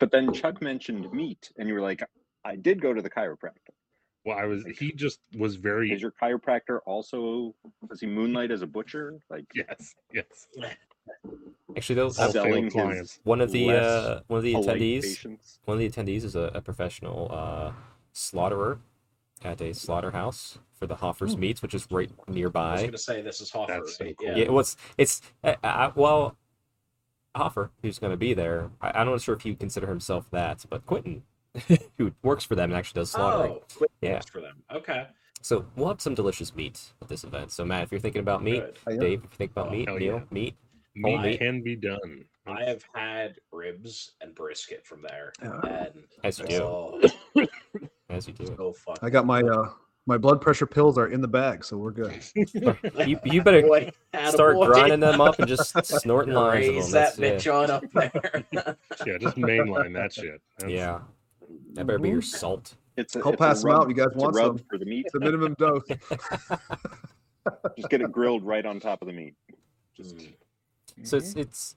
But then Chuck mentioned meat, and you were like, I did go to the chiropractor. Well, I was. He just was very. Is your chiropractor also, does he moonlight as a butcher? Like, Yes. Yes. Actually, though, All uh, selling clients. his one of the uh, one of the attendees, patients? one of the attendees is a, a professional uh, slaughterer at a slaughterhouse for the Hoffers Meats, which is right nearby. I was gonna say this is Hoffer. That's so cool. Yeah. Yeah, what's it's uh, uh, well, Hoffer, who's going to be there. I, I'm not sure if he would consider himself that, but Quentin, who works for them and actually does slaughtering. Oh, quick Yeah. works for them. Okay. So we'll have some delicious meat at this event. So Matt, if you're thinking about meat, Good. Dave, if you think about Oh, meat, Neil, yeah. meat. Meat meat. can be done. I have had ribs and brisket from there, Yeah. and As you do. oh, As you do. so fucking. I got my uh my blood pressure pills are in the bag, so we're good. You, you better Boy, start attaboy. grinding them up and just snorting lines them. Raise that That's- bitch on up there. yeah, just mainline that shit. yeah. That's- yeah. That better be your salt. It's a, I'll it's a pass them out. You guys it's a want some? for the meat. It's a minimum dose. Just get it grilled right on top of the meat. Just Mm. So it's it's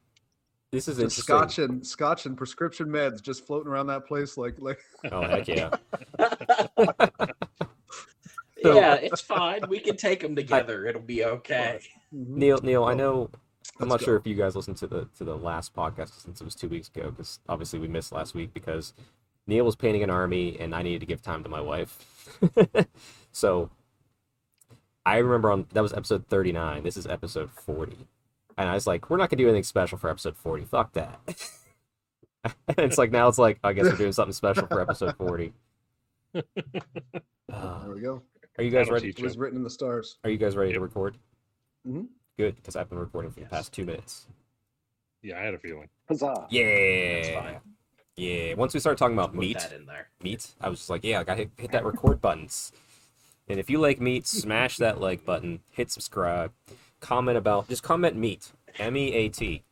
this is Just scotch and scotch and prescription meds just floating around that place like like Oh heck yeah! Yeah, it's fine. We can take them together. It'll be okay. Neil, Neil, I know. I'm Let's not go. sure if you guys listened to the to the last podcast since it was two weeks ago, because obviously we missed last week because Neil was painting an army and I needed to give time to my wife. so I remember on that was episode 39. This is episode 40, and I was like, we're not gonna do anything special for episode 40. Fuck that. and it's like now it's like I guess we're doing something special for episode 40. Uh, There we go. Are you guys ready? teach It was written in the stars. Are you guys ready to Yep. record? Mhm. Good, because I've been recording for the past two minutes. Yeah, I had a feeling. huzzah. Yeah. fine. Yeah. Once we started talking about Put meat, in there. meat, I was just like, yeah, I gotta hit, hit that record buttons. And if you like meat, smash that like button, hit subscribe, comment about, just comment meat, M E A T,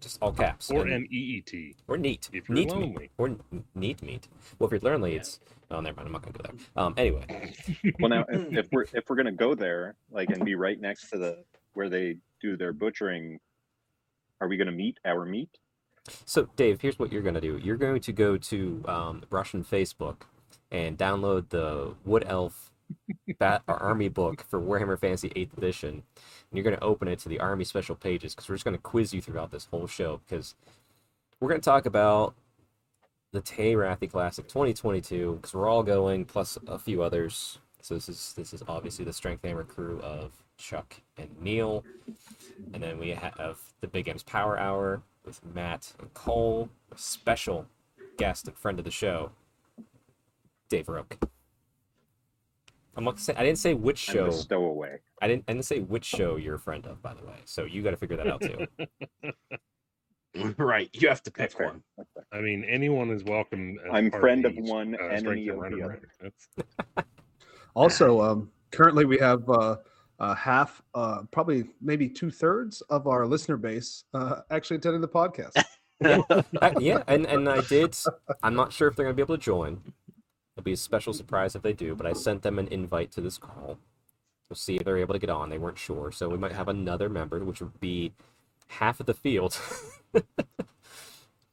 just all caps, Or and- N E E T. or neat, if you're neat lonely. meat, or neat meat. Well, if you're lonely, Yeah. it's oh, never mind, I'm not gonna go there. Um, anyway, Well, now if, if we're if we're gonna go there, like, and be right next to the where they do their butchering, are we gonna meet our meat? So, Dave, here's what you're going to do. You're going to go to um, Russian Facebook and download the Wood Elf Bat Army book for Warhammer Fantasy 8th Edition. And you're going to open it to the Army Special Pages because we're just going to quiz you throughout this whole show because we're going to talk about the Terathi Classic 2022 because we're all going, plus a few others. So this is this is obviously the Strength Hammer crew of Chuck and Neil, and then we have the Big M's Power Hour with Matt and Cole, a special guest and friend of the show, Dave Roke. I'm not say I didn't say which I'm show. stowaway. I didn't I didn't say which show you're a friend of, by the way. So you got to figure that out too. Right. You have to pick fair. one. I mean, anyone is welcome. I'm friend of the, one, uh, enemy of the other. Also, um, currently we have uh, uh, half, uh, probably maybe two thirds of our listener base uh, actually attending the podcast. Uh, yeah, and and I did. I'm not sure if they're gonna be able to join. It'll be a special surprise if they do. But I sent them an invite to this call. We'll see if they're able to get on. They weren't sure, so we might have another member, which would be half of the field.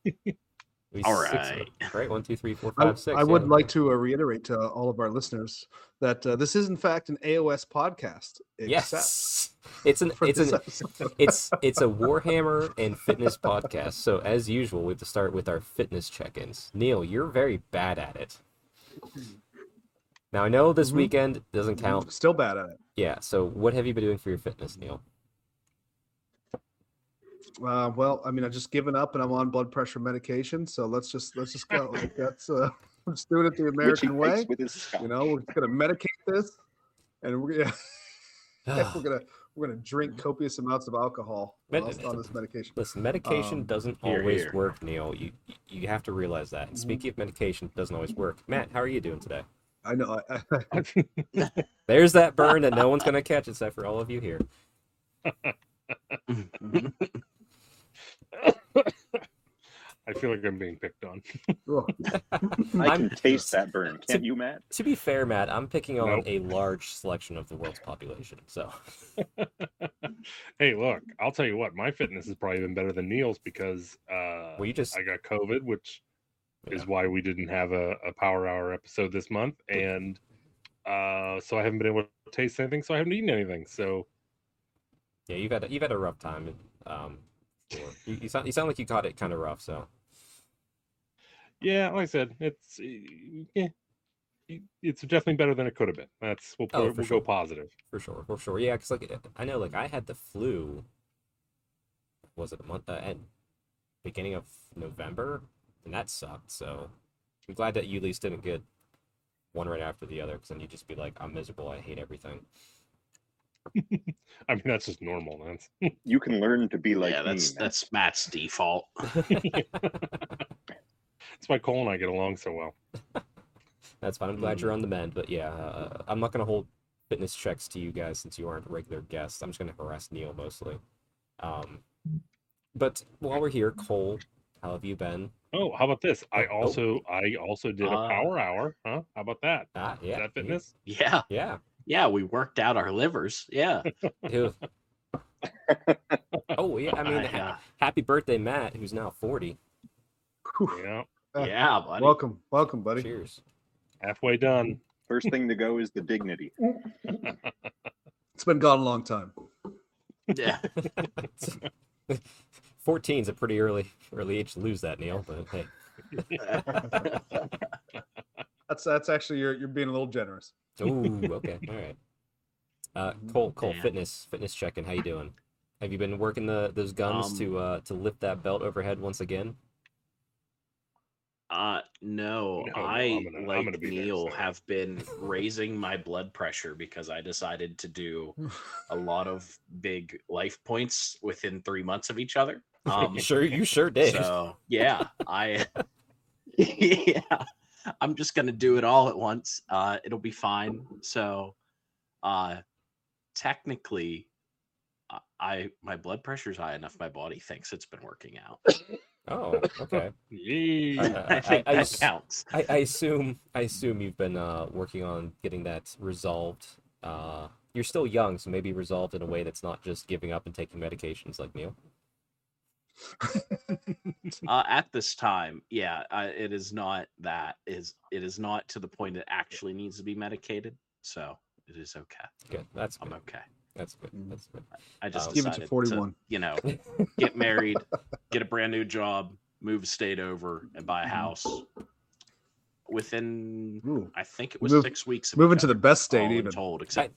It'd be All right. them, right? One, two, three, four, I, five, six. I would like to uh, reiterate to all of our listeners that uh, this is in fact an AOS podcast. Yes, it's an it's an episode. it's it's a Warhammer and fitness podcast. So as usual, we have to start with our fitness check-ins. Neil, you're very bad at it. Now I know this Mhm. weekend doesn't count. Still bad at it. Yeah. So what have you been doing for your fitness, Neil? Uh, well, I mean, I've just given up and I'm on blood pressure medication. So let's just let's just go. Like that's uh, I'm just doing it the American way. with his. You know, we're just gonna medicate this, and we're yeah. we're gonna we're gonna drink copious amounts of alcohol Med- on this medication. Listen, medication Um, doesn't here, always here. work, Neil. You you have to realize that. And speaking of medication, it doesn't always work. Matt, how are you doing today? I know. I, I, There's that burn that no one's gonna catch except for all of you here. I feel like I'm being picked on. I can taste that burn. Can't you, Matt? To be fair, Matt, I'm picking on Nope. a large selection of the world's population. So hey, look, I'll tell you what, my fitness has probably been better than Neil's because uh, well, you just I got COVID, which is why we didn't have a, a Power Hour episode this month, and uh, so I haven't been able to taste anything, so I haven't eaten anything. So yeah, you've had you've had a rough time. Um, for- you, you sound you sound like you caught it kind of rough. So yeah, like I said, it's yeah, it's definitely better than it could have been. That's we'll Oh, we'll for sure. go positive. for sure, for sure, yeah. Because like I know, like I had the flu. Was it a month? Uh, at beginning of November, and that sucked. So I'm glad that you at least didn't get one right after the other, because then you'd just be like, I'm miserable. I hate everything. I mean, that's just normal. That's You can learn to be like yeah, that's me. That's Matt's default. that's why Cole and I get along so well. That's fine. I'm glad you're on the mend, but yeah, uh, I'm not gonna hold fitness checks to you guys since you aren't a regular guest. I'm just gonna harass Neil mostly. Um, but while we're here, Cole, how have you been? Oh, how about this? I Oh, oh. also I also did a Uh, Power Hour. Huh? How about that? Ah, Is that fitness? Yeah, Yeah. Yeah, we worked out our livers. Yeah, oh yeah, I mean, I, ha- uh, happy birthday, Matt, who's now 40. Yeah, Uh, yeah, buddy. welcome, welcome, buddy. Cheers. halfway done. First thing to go is the dignity. It's been gone a long time. Yeah, 14 is a pretty early early age to lose that, Neil. But hey, That's that's actually you're you're being a little generous. Ooh, okay, all right. Uh, Cole, Cole, Damn. fitness, fitness checking. How you doing? Have you been working the those guns Um, to uh to lift that belt overhead once again? Uh, no, No, I I'm gonna- I'm like gonna be there, Neil so- have been raising my blood pressure because I decided to do a lot of big life points within three months of each other. Um, sure, you sure did. so yeah, I yeah, I'm just gonna do it all at once. Uh, it'll be fine. So, uh, technically, I- I my blood pressure's high enough. My body thinks it's been working out. Oh, okay. Uh, I think I that s- counts. I, I assume I assume you've been uh, working on getting that resolved. Uh, you're still young, so maybe resolved in a way that's not just giving up and taking medications like Neil. uh, at this time yeah uh, it is not that is it is not to the point it actually needs to be medicated so it is okay Good. That's i'm good. okay That's good. Mm. That's good. i just Um, Give it to 41. you know get married get a brand new job move a state over and buy a house within Ooh, i think it was Move- six weeks moving to the best state all in even. told except I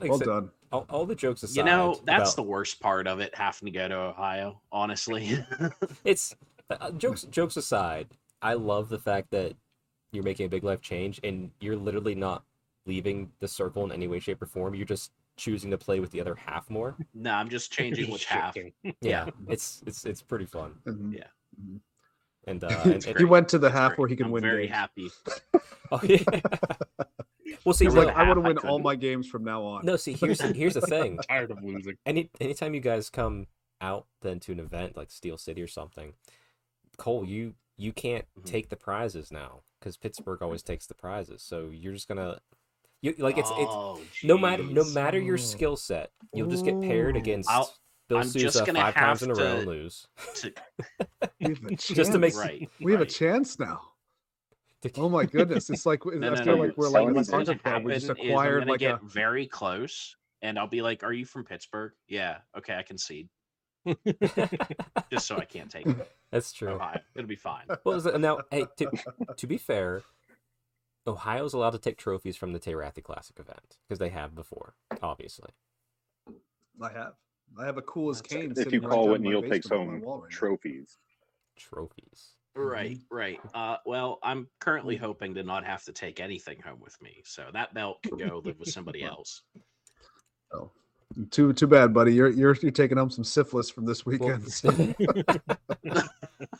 Well said, done. all, all the jokes aside, you know that's the worst part of it having to go to ohio honestly it's uh, jokes jokes aside i love the fact that you're making a big life change and you're literally not leaving the circle in any way shape or form you're just choosing to play with the other half more no i'm just changing which half yeah it's it's it's pretty fun Mhm. Yeah. Mhm. and uh and, he went to the half great. where he can I'm win very games. happy oh, yeah. Well see He's Never like, I want to win all my games from now on. no see here's the, here's the thing Tired of losing. any anytime you guys come out then to an event like Steel City or something, Cole, you you can't Mhm. take the prizes now because Pittsburgh always takes the prizes. So you're just gonna you like it's it's Oh, no matter no matter your Oh. skill set, you'll just get paired against I'll- Bill I'm just gonna five times have in a row to- and lose. To- have a Just to make- right. we have a chance now. Oh my goodness! It's like No, I no, feel no. like we're Selling like a what's What's soccer gonna club. We just happen is I'm acquired like get a. very close, and I'll be like, "Are you from Pittsburgh?" Yeah. Okay, I concede. Just so I can't take it. That's true. Ohio. It'll be fine. Well, is it- now, hey, to, to be fair, Ohio's allowed to take trophies from the Terathi Classic event because they have before, obviously. I have. I have a cool as That's- cane. If you call down what my Neil takes basement on my home right trophies. Trophies. Right, right. Uh, well, I'm currently hoping to not have to take anything home with me, so that belt can go live with somebody else. Oh, Too too bad, buddy. You're you're you're taking home some syphilis from this Well, weekend.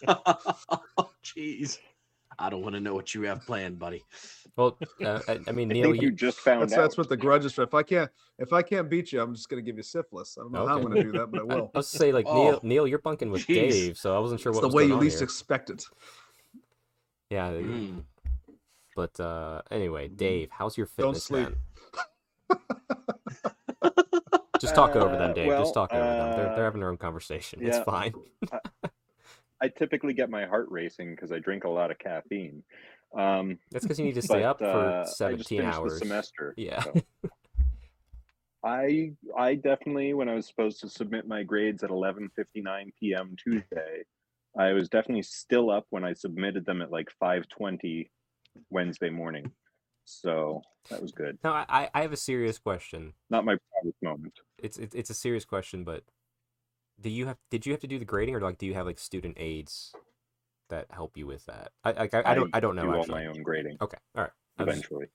Oh, Jeez. I don't want to know what you have planned, buddy. well, uh, I, I mean, I Neil, think you you, just found that's out. that's what the grudge is for. If I can't if I can't beat you, I'm just gonna give you syphilis. I don't know how I'm gonna do that, but I I, will. I was say like Neil, Oh, Neil, you're bunking with jeez. Dave, so I wasn't sure It's what the was way going you least here. expect it. Yeah, Mm. but uh, anyway, Dave, how's your Don't fitness sleep. then? Just talk over them, Uh, Dave. Just well, talk over them. They're they're uh, having their own conversation. It's fine. I typically get my heart racing because I drink a lot of caffeine. Um, That's because you need to stay up but, uh, for just 17 hours. Semester. Yeah. so. I I definitely when I was supposed to submit my grades at 11:59 p.m. Tuesday, I was definitely still up when I submitted them at like 5:20 Wednesday morning. So that was good. Now, I, I- have a serious question. Not my proudest moment. It's, it's it's a serious question, but do you have did you have to do the grading or like do you have like student aides that help you with that? I I, I, I don't I don't know do all my own grading Okay, all right. I, eventually.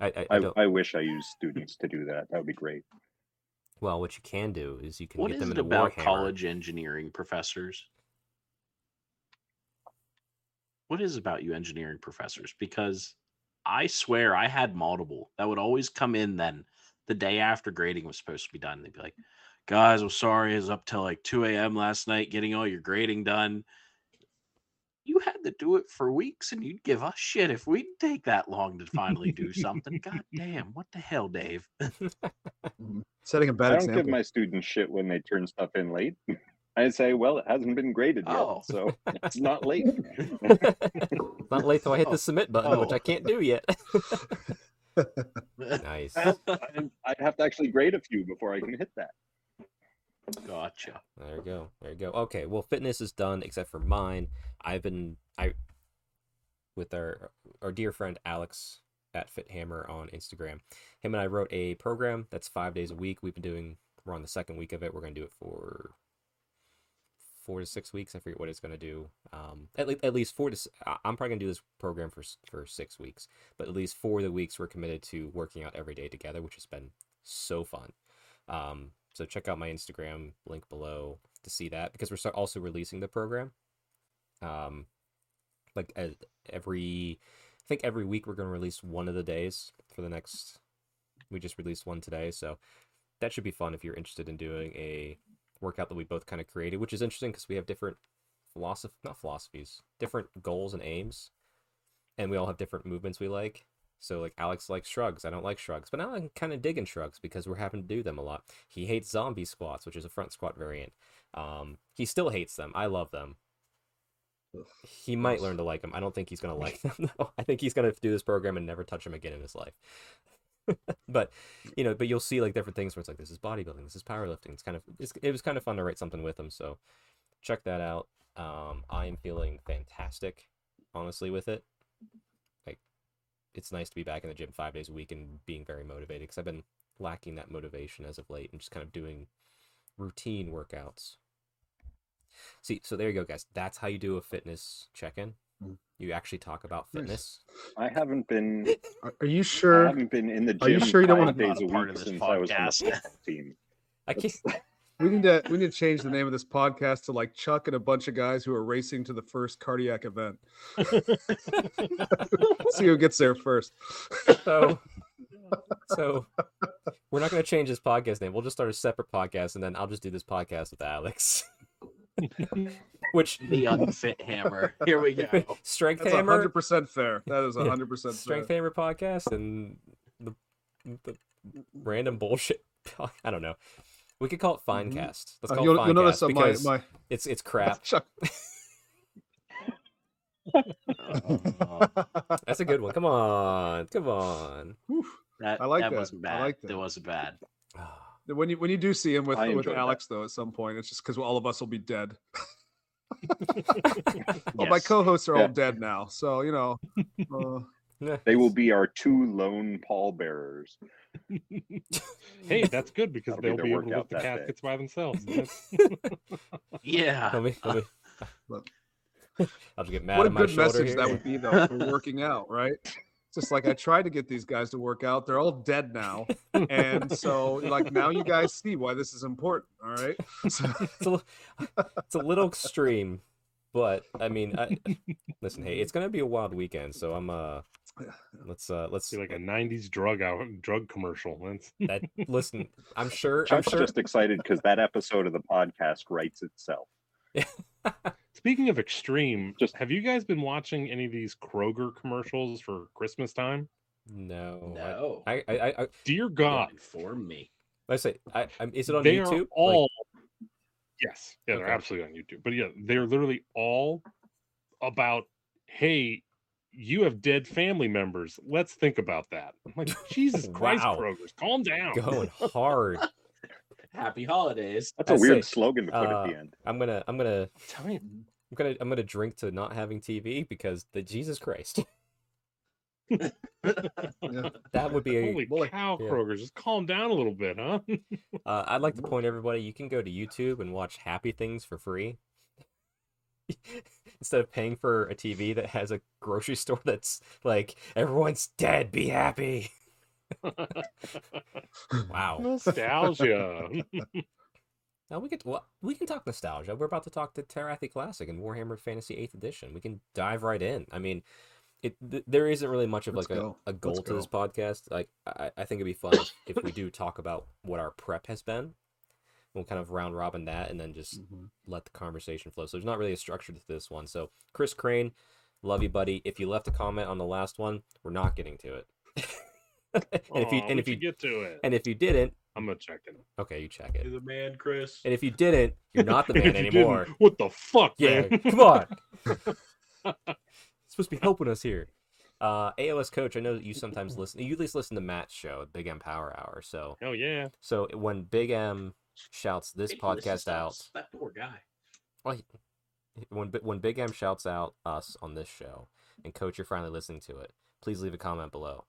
I, I, I I. I wish I used students to do that. That would be great. well, what you can do is you can What get is them it into about Warhammer. college engineering professors? What is about you engineering professors? Because I swear I had multiple that would always come in then the day after grading was supposed to be done. And they'd be like, guys, I'm sorry, I was up till like 2 a.m. last night getting all your grading done. You had to do it for weeks and you'd give us shit if we'd take that long to finally do something. God damn, what the hell, Dave? Mm-hmm. Setting a bad I don't give my students shit when they turn stuff in late. I say, well, it hasn't been graded yet, Oh. so it's not late. It's not late till I hit Oh. the submit button, which Oh. I can't do yet. nice. I'd I'd have to actually grade a few before I can hit that. Gotcha. There you go. There you go. Okay, well, fitness is done except for mine. I've been I with our our dear friend Alex at FitHammer on Instagram. Him and I wrote a program that's five days a week. We've been doing. We're on the second week of it. We're gonna do it for four to six weeks. I forget what it's gonna do. Um, at least at least four to. I'm probably gonna do this program for for six weeks, but at least four of the weeks we're committed to working out every day together, which has been so fun. Um, so check out my Instagram link below to see that because we're also releasing the program. Um, like every, I think every week we're going to release one of the days for the next. We just released one today, so that should be fun if you're interested in doing a workout that we both kind of created, which is interesting because we have different philosophy, not philosophies, different goals and aims, and we all have different movements we like. So like Alex likes shrugs, I don't like shrugs, but now I'm kind of digging shrugs because we're having to do them a lot. He hates zombie squats, which is a front squat variant. Um, he still hates them. I love them. Ugh, He might learn to like them. I don't think he's gonna like them though. I think he's gonna do this program and never touch them again in his life. but you know, but you'll see like different things where it's like this is bodybuilding, this is powerlifting. It's kind of it's, it was kind of fun to write something with him. So check that out. Um, I am feeling fantastic, honestly, with it. Like, it's nice to be back in the gym five days a week and being very motivated because I've been lacking that motivation as of late and just kind of doing routine workouts. See, so there you go, guys. That's how you do a fitness check-in. Mm. You actually talk about fitness. I haven't been Are, are you I sure? haven't been in the Are you gym sure you don't five wanna- days I'm a not a part week of this since I was on the podcast. team. I can't. We need to we need to change the name of this podcast to like Chuck and a bunch of guys who are racing to the first cardiac event. See who gets there first. So, so we're not going to change this podcast name. We'll just start a separate podcast, and then I'll just do this podcast with Alex. Which The unfit hammer. Here we go. Strength That's Hammer, hundred percent fair. That is hundred percent fair. Strength Hammer podcast, and the, the random bullshit. I don't know. We could call it Mhm. Finecast. Let's Uh, call you'll, it you'll notice Finecast on my, because my it's it's crap. Chuck. Oh, That's a good one. Come on, come on. That, I like that that. wasn't I bad. like that. That wasn't bad. when you when you do see him with I with enjoyed that. Alex though, at some point, it's just because all of us will be dead. Well, my co-hosts are Yeah. all dead now, so you know. Uh, They will be our two lone pallbearers. hey, that's good because That'll they'll their be able to workout lift the that day. caskets by themselves. Yeah. Let me, let me. Look. I'll just get mad what a on my good message here. that would be though for working out, right? just like I tried to get these guys to work out. They're all dead now, and so like now you guys see why this is important. All right. So, it's a, it's a little extreme, but I mean, I, listen, hey, it's gonna be a wild weekend, so I'm uh, let's uh, let's See, like a '90s drug out drug commercial. That's that. Listen, I'm sure. I'm Chuck's sure. just excited because that episode of the podcast writes itself. Speaking of extreme, Just- have you guys been watching any of these Kroger commercials for Christmas time? No, No. I, I, I, I, Dear God, inform me. I say, I, I, is it on YouTube? they YouTube? are Like, all. yes, yeah, they're absolutely on YouTube. But yeah, they're literally all about, hey, you have dead family members. Let's think about that. I'm like, Jesus Christ, Wow. Kroger's, calm down. going hard. Happy holidays. That's a I weird say, slogan to put uh, at the end. I'm gonna, I'm gonna, Tell me, I'm gonna, I'm gonna drink to not having TV because the Jesus Christ, that would be. A, holy boy. cow, Yeah. Kroger, just calm down a little bit, huh? Uh, I'd like to point everybody, you can go to YouTube and watch Happy Things for free. Instead of paying for a TV that has a grocery store that's like, everyone's dead, be happy. Wow. Nostalgia. Now we could well, we can talk nostalgia. We're about to talk to Terathi Classic and Warhammer Fantasy 8th Edition. We can dive right in. I mean, it th- there isn't really much of Let's like a, go. a goal Let's to this podcast. Like I, I think it'd be fun if, if we do talk about what our prep has been. We'll kind of round robin that and then just Mhm. let the conversation flow. So there's not really a structure to this one. So Chris Crane, love you, buddy. If you left a comment on the last one, we're not getting to it. and if you and if you get to it, and if you didn't, I'm gonna check it. okay, you check it. You're the man, Chris. And if you didn't, you're not the man anymore. What the fuck, Yeah, man? come on. supposed to be helping us here. Uh, AOS coach, I know that you sometimes listen. You at least listen to Matt's show, Big M Power Hour. So, oh yeah. so when Big M shouts this podcast out, That poor guy. well, he- when when Big M shouts out us on this show, and coach, you're finally listening to it. Please leave a comment below.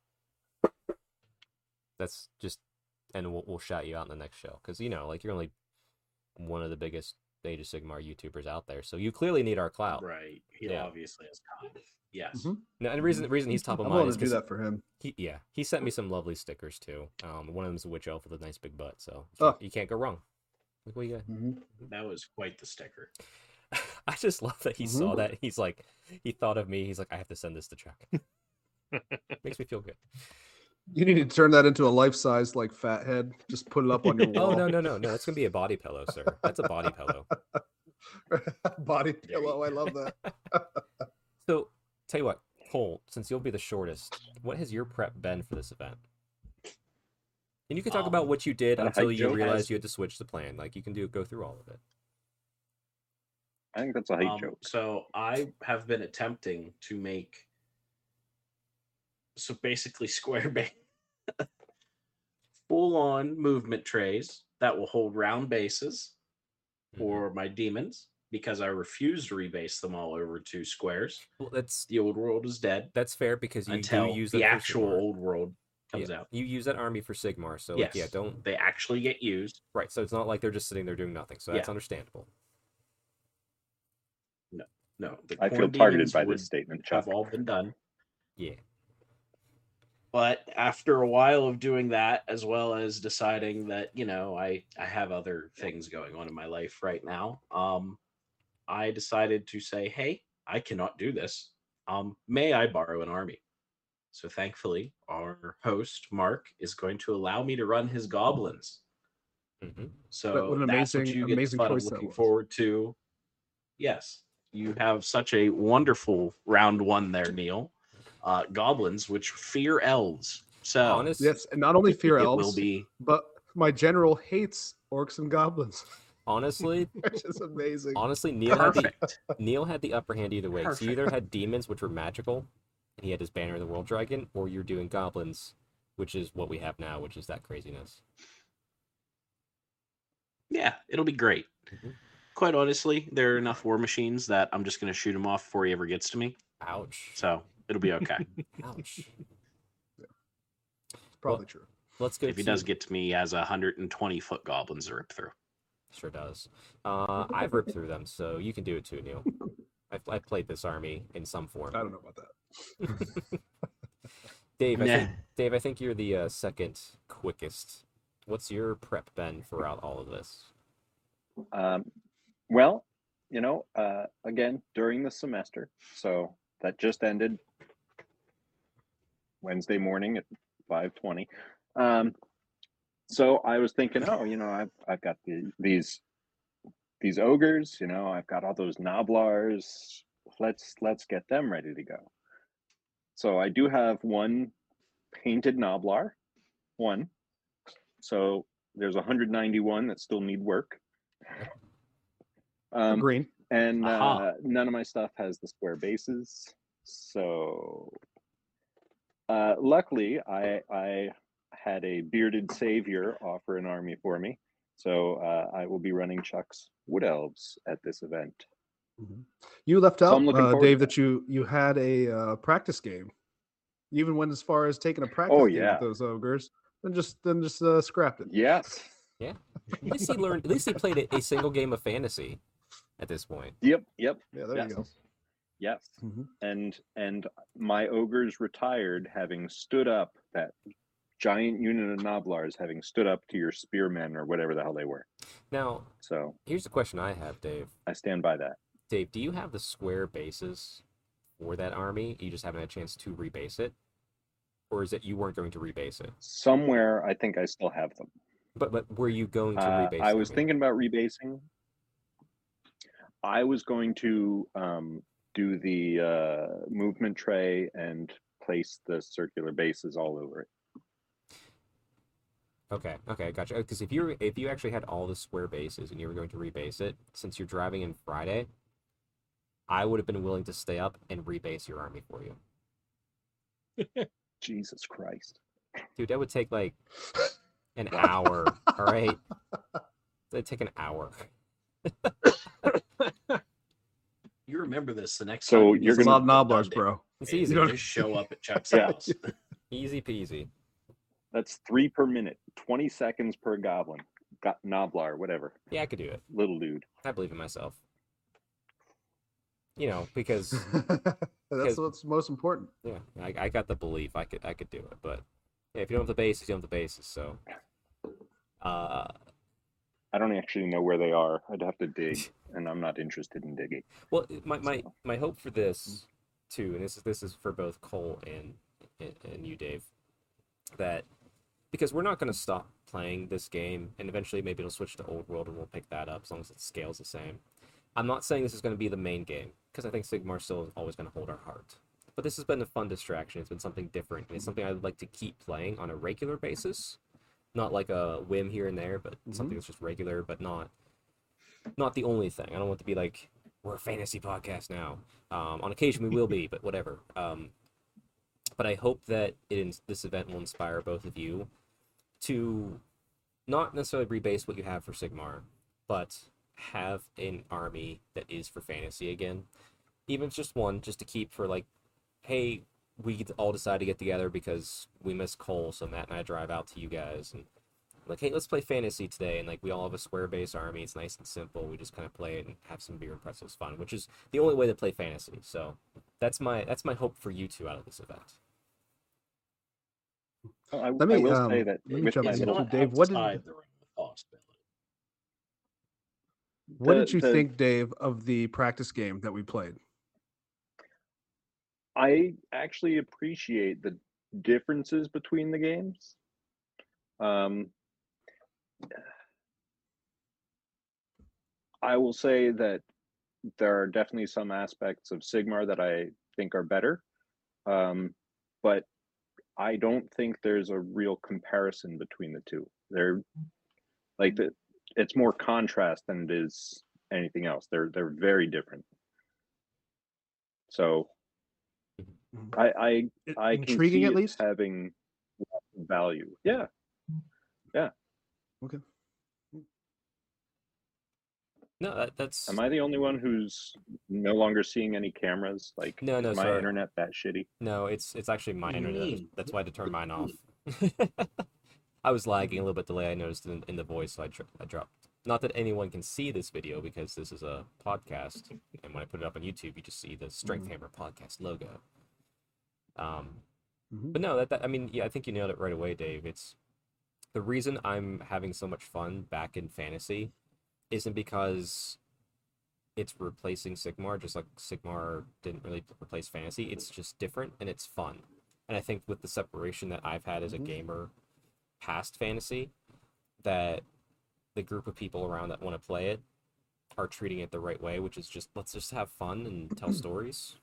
That's just, and we'll we'll shout you out in the next show because you know, like you're only one of the biggest Age of Sigmar YouTubers out there, so you clearly need our clout. Right. He Yeah. obviously has time. Yes. Mhm. No, and the reason the reason he's top of I'm mind willing is to do 'cause that for him. he yeah he sent me some lovely stickers too. Um, one of them's a witch elf with a nice big butt, so you Oh. can't, you can't go wrong. Look what you got. Mhm. That was quite the sticker. I just love that he saw Mhm. that. He's like, he thought of me. He's like, I have to send this to Chuck. Makes me feel good. You need to turn that into a life size like fat head. Just put it up on your Oh wall. no no no no! That's gonna be a body pillow, sir. That's a body pillow. Body There pillow. I love that. So, tell you what, Cole, since you'll be the shortest, what has your prep been for this event? And you can talk about Um, what you did until you joke? realized Has- you had to switch the plan. Like you can do go through all of it. I think that's a hate Um, joke. So I have been attempting to make so basically square base full on movement trays that will hold round bases Mhm. for my demons because I refuse to rebase them all over to squares. Well, that's The old world is dead that's fair because you until do use the actual Sigmar. old world comes Yeah, out. You use that army for Sigmar, so yes, like, yeah, don't they actually get used? right. So it's not like they're just sitting there doing nothing. So that's Yeah. understandable. No, no. I feel targeted by this statement, Chuck. have all been done. Yeah. But after a while of doing that as well as deciding that you know i i have other things going on in my life right now um i decided to say hey i cannot do this. Um may i borrow an army? So thankfully our host mark is going to allow me to run his goblins. Hmm so what an that's what amazing- you get amazing fun choice that looking forward to. Yes you have such a wonderful round one there neil uh goblins which fear elves so Honest, Yes, and not only fear it elves, will be but my general hates orcs and goblins, honestly, which is amazing. honestly, Neil had the. Neil had the upper hand either way. So you either had demons, which were magical, and he had his banner of the world dragon, or you're doing goblins, which is what we have now, which is that craziness. yeah, it'll be great. Mhm. Quite honestly, there are enough war machines that I'm just gonna shoot him off before he ever gets to me. Ouch. So it'll be okay. Ouch. Probably true. Let's go. if he to- does get to me, he has a 120 foot goblins to rip through. Sure does. Uh, I've ripped through them, so you can do it too, Neil. I've, I've played this army in some form. I don't know about that. Dave, I think, Dave, I think you're the uh, second quickest. What's your prep been throughout all of this? Um, well, you know, uh, again during the semester, so that just ended Wednesday morning at five twenty. Um, so I was thinking, oh, you know, I've I've got the, these these ogres, you know, I've got all those gnoblars. Let's let's get them ready to go. So I do have one painted gnoblar, one. So there's 191 that still need work. Um, Green. And Aha. uh, none of my stuff has the square bases. So uh, luckily, I I had a bearded savior offer an army for me. So uh, I will be running Chuck's Wood Elves at this event. You left So out, I'm uh, Dave, that you you had a uh, practice game. You even went as far as taking a practice Oh, game yeah. with those ogres, and just then just uh, scrapped it. Yes. Yeah. At least he learned. At least he played a, a single game of fantasy at this point. Yep. Yep. Yeah, there yes. you go. Yes. Mhm. And and my ogres retired, having stood up that giant unit of Gnoblars, having stood up to your spearmen or whatever the hell they were. Now, So here's the question I have, Dave. I stand by that. Dave, do you have the square bases for that army? You just haven't had a chance to rebase it, or is it you weren't going to rebase it? Somewhere, I think I still have them. But but were you going to Uh, rebase? I was thinking about rebasing. I was going to um, do the uh, movement tray and place the circular bases all over it. Okay, okay, gotcha. Because if you if you actually had all the square bases and you were going to rebase it, since you're driving in Friday, I would have been willing to stay up and rebase your army for you, Jesus Christ! dude. That would take like an hour. all right, that'd take an hour. You remember this the next So time. you you're It's a visit lot of gonna- gnoblars, bro. It's and easy, You Just show up at Chuck's Yeah. house. easy peasy. That's three per minute, twenty seconds per goblin. Got Gnoblar, whatever, Yeah, I could do it. little dude. I believe in myself. You know, because That's what's most important. yeah, I, I got the belief I could I could do it. But yeah, if you don't have the bases, you don't have the bases. So, uh, I don't actually know where they are. I'd have to dig, and I'm not interested in digging. Well, my my, my hope for this too, and this is this is for both Cole and and, and you, Dave, that because we're not going to stop playing this game, and eventually maybe it'll switch to Old World, and we'll pick that up as long as it scales the same. I'm not saying this is going to be the main game because I think Sigmar still is always going to hold our heart. But this has been a fun distraction. It's been something different, and it's something I'd like to keep playing on a regular basis, not like a whim here and there, but something that's just regular, but not not the only thing. I don't want to be like we're a fantasy podcast now. Um, on occasion we will be, but whatever. Um, but I hope that it ins- this event will inspire both of you to not necessarily rebase what you have for Sigmar, but have an army that is for fantasy again. Even if it's just one, just to keep for like, hey, we all decide to get together because we miss Cole, so Matt and I drive out to you guys and like, hey, let's play fantasy today, and like we all have a square base army. It's nice and simple. We just kind of play it and have some beer and pretzels fun, which is the only way to play fantasy. So that's my that's my hope for you two out of this event. Oh, I, Let me, I will um, say that let me with jump in. It's So, little, not Dave, what did- the realm of possibility. What The- did you the- think, Dave, of the practice game that we played? I actually appreciate the differences between the games. Um, I will say that there are definitely some aspects of Sigmar that I think are better, um, but I don't think there's a real comparison between the two. They're like the, it's more contrast than it is anything else. They're they're very different. So Mm-hmm. I I I- I can Intriguing, see at least. having value. Yeah. Yeah. Okay. No, that, that's Am I the only one who's no longer seeing any cameras? Like, No, no, is my sorry. internet that shitty? no. It's it's actually my What do you internet. mean? That's why I had to turn mine off. I was lagging a mm-hmm. little bit delay. I noticed in, in the voice, so I, dro- I dropped. Not that anyone can see this video because this is a podcast, and when I put it up on YouTube, you just see the Strength mm-hmm. Hammer podcast logo. Um, Mhm. But no, that, that I mean, yeah, I think you nailed it right away, Dave. It's the reason I'm having so much fun back in fantasy isn't because it's replacing Sigmar, just like Sigmar didn't really replace fantasy. It's just different and it's fun. And I think with the separation that I've had as a Mhm. gamer past fantasy, that the group of people around that want to play it are treating it the right way, which is just let's just have fun and tell stories.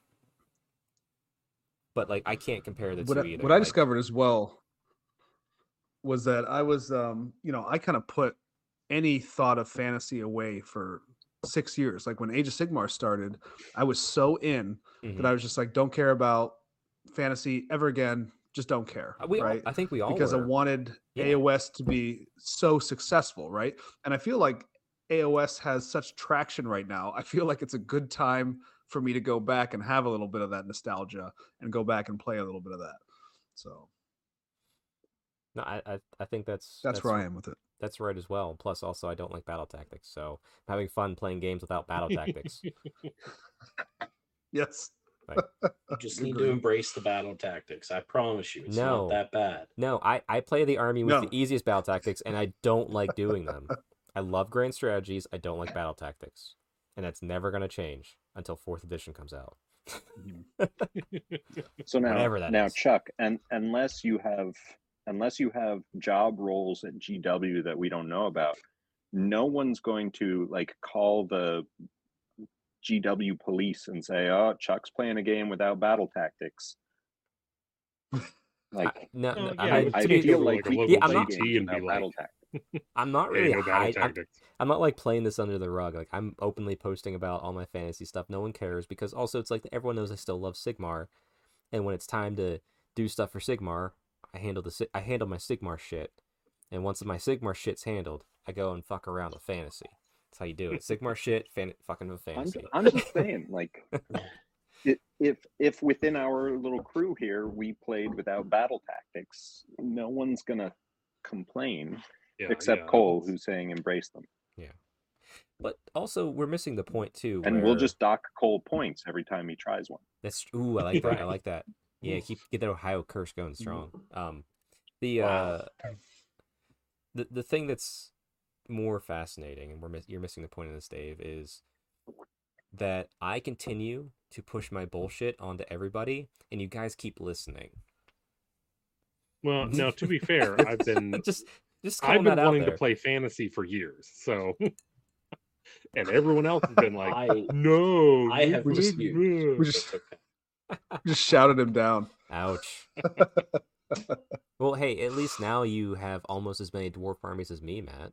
But like I can't compare the what two I, either. what I discovered as well was that I was, um, you know, I kind of put any thought of fantasy away for six years. Like when Age of Sigmar started, I was so in Mhm. that I was just like, don't care about fantasy ever again. Just don't care. Uh, we all- right? I think we all because were. I wanted Yeah. AOS to be so successful, right? And I feel like AOS has such traction right now. I feel like it's a good time for me to go back and have a little bit of that nostalgia and go back and play a little bit of that. So No, I, I I think that's that's, where I am with it. That's right as well. Plus, also, I don't like battle tactics, so I'm having fun playing games without battle tactics. Yes. You just need to embrace the battle tactics. I promise you, it's No. not that bad. No, I I play the army with No. the easiest battle tactics, and I don't like doing them. I love grand strategies. I don't like battle tactics, and that's never gonna change until fourth edition comes out. Mm-hmm. So now, that now is. Chuck, and unless you have unless you have job roles at GW that we don't know about, no one's going to like call the GW police and say, "Oh, Chuck's playing a game without battle tactics." Like, I, no, no, yeah, I, I, mean, I to feel like like, a we local can I'm play not- games and be without like, battle tactics. I'm not Hey, really no hide, I'm. I'm not like playing this under the rug. Like I'm openly posting about all my fantasy stuff. No one cares because also it's like everyone knows I still love Sigmar, and when it's time to do stuff for Sigmar, I handle the Si- I handle my Sigmar shit, and once my Sigmar shit's handled, I go and fuck around with fantasy. That's how you do it. Sigmar shit, fan, fucking with I'm, fantasy. I'm just saying, like, if if within our little crew here we played without battle tactics, no one's gonna complain Yeah, except yeah, Cole, who's saying embrace them, Yeah. But also we're missing the point too. and we'll just dock Cole points every time he tries one. That's ooh, I like that. I like that. Yeah, keep get that Ohio curse going strong. Um, the Wow. uh, the the thing that's more fascinating, and we're miss- you're missing the point of this, Dave, is that I continue to push my bullshit onto everybody, and you guys keep listening. Well, now to be fair, I've been just just I've been that out wanting there. to play fantasy for years, so and everyone else has been like, I "No, I have We just- couldn't." we just- okay. Just shouted him down. Ouch. well, hey, at least now you have almost as many dwarf armies as me, Matt.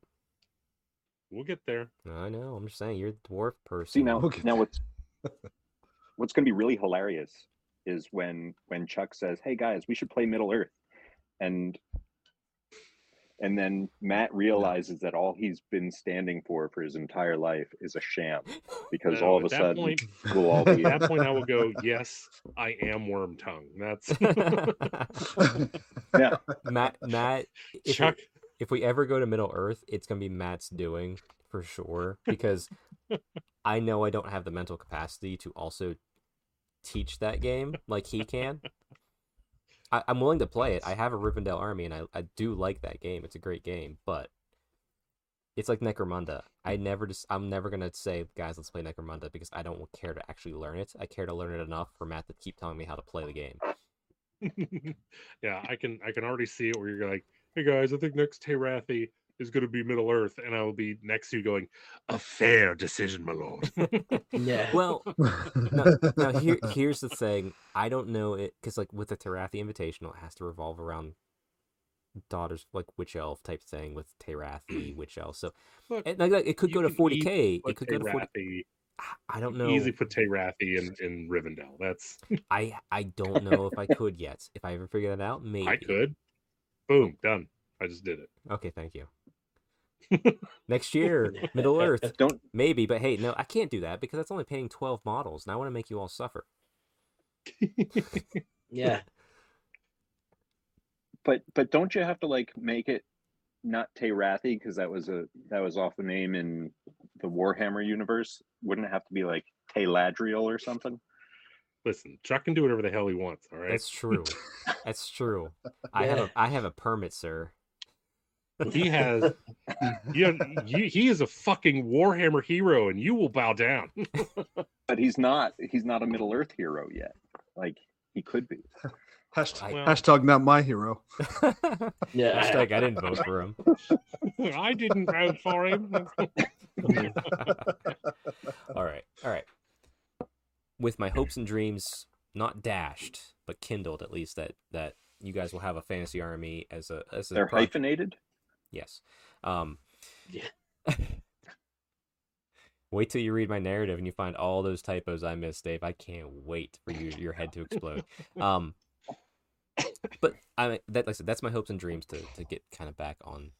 We'll get there. I know. I'm just saying, you're the dwarf person. See now, Okay. now what's what's going to be really hilarious is when when Chuck says, "Hey guys, we should play Middle Earth," and and then Matt realizes that all he's been standing for for his entire life is a sham because No, all of a sudden point, we'll all be at that point, I will go. Yes, I am worm tongue. That's yeah. Matt, Matt, if, Chuck. we, if we ever go to Middle Earth, it's gonna be Matt's doing for sure because I know I don't have the mental capacity to also teach that game like he can. I, I'm willing to play it. I have a Rivendell army, and I, I do like that game. It's a great game, but it's like Necromunda. I hmm. never just I'm never gonna say, guys, let's play Necromunda because I don't care to actually learn it. I care to learn it enough for Matt to keep telling me how to play the game. yeah, I can I can already see it where you're like, hey guys, I think next Terathi is going to be Middle Earth, and I will be next to you going, a fair decision, my lord. Yeah. Well, now, now here here's the thing. I don't know it because like with the Terathi Invitational, it has to revolve around daughters like witch elf type thing with Terathi witch elf. So Look, and, like, it could go to forty k. It could go to forty. Terathi, I don't know. easy put Terathi in in Rivendell. That's I I don't know if I could yet. If I ever figure that out, maybe I could. Boom, done. I just did it. Okay, thank you. Next year, Middle Earth, don't maybe. But hey, no, I can't do that because that's only paying twelve models, and I want to make you all suffer. yeah. but but don't you have to like make it not Terathi because that was a that was off the name in the Warhammer universe? Wouldn't it have to be like Teladriel or something? Listen, Chuck can do whatever the hell he wants. All right. That's true. That's true. I have a I have a permit, sir. He has. Yeah, he, he is a fucking Warhammer hero, and you will bow down. But he's not. He's not a Middle Earth hero yet. Like he could be. Hashtag, Well- hashtag not my hero. Yeah. Hashtag I didn't vote for him. I didn't vote for him. all right, all right. With my hopes and dreams not dashed, but kindled at least that that you guys will have a fantasy army as a as a They're project. hyphenated. Yes. Um, Yeah. wait till you read my narrative and you find all those typos I missed, Dave. I can't wait for you your head to explode. Um, but I that like I said, that's my hopes and dreams to to get kind of back on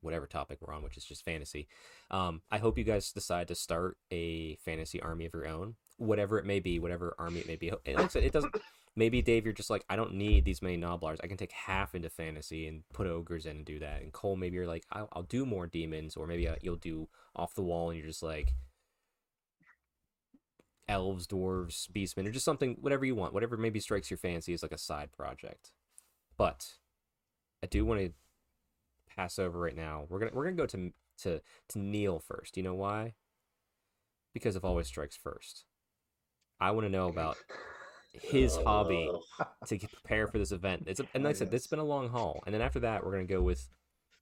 whatever topic we're on, which is just fantasy. Um, I hope you guys decide to start a fantasy army of your own, whatever it may be, whatever army it may be. And like I said, it doesn't. Maybe Dave, you're just like, I don't need these many Gnoblars. I can take half into fantasy and put ogres in and do that. And Cole, maybe you're like, I'll, I'll do more demons, or maybe uh, you'll do off the wall, and you're just like elves, dwarves, beastmen, or just something, whatever you want, whatever maybe strikes your fancy is like a side project. But I do want to pass over right now. We're gonna we're gonna go to to to Neil first. You know why? Because of always strikes first. I want to know about his hobby to prepare for this event. It's a, and like I said, this has been a long haul. And then after that, we're gonna go with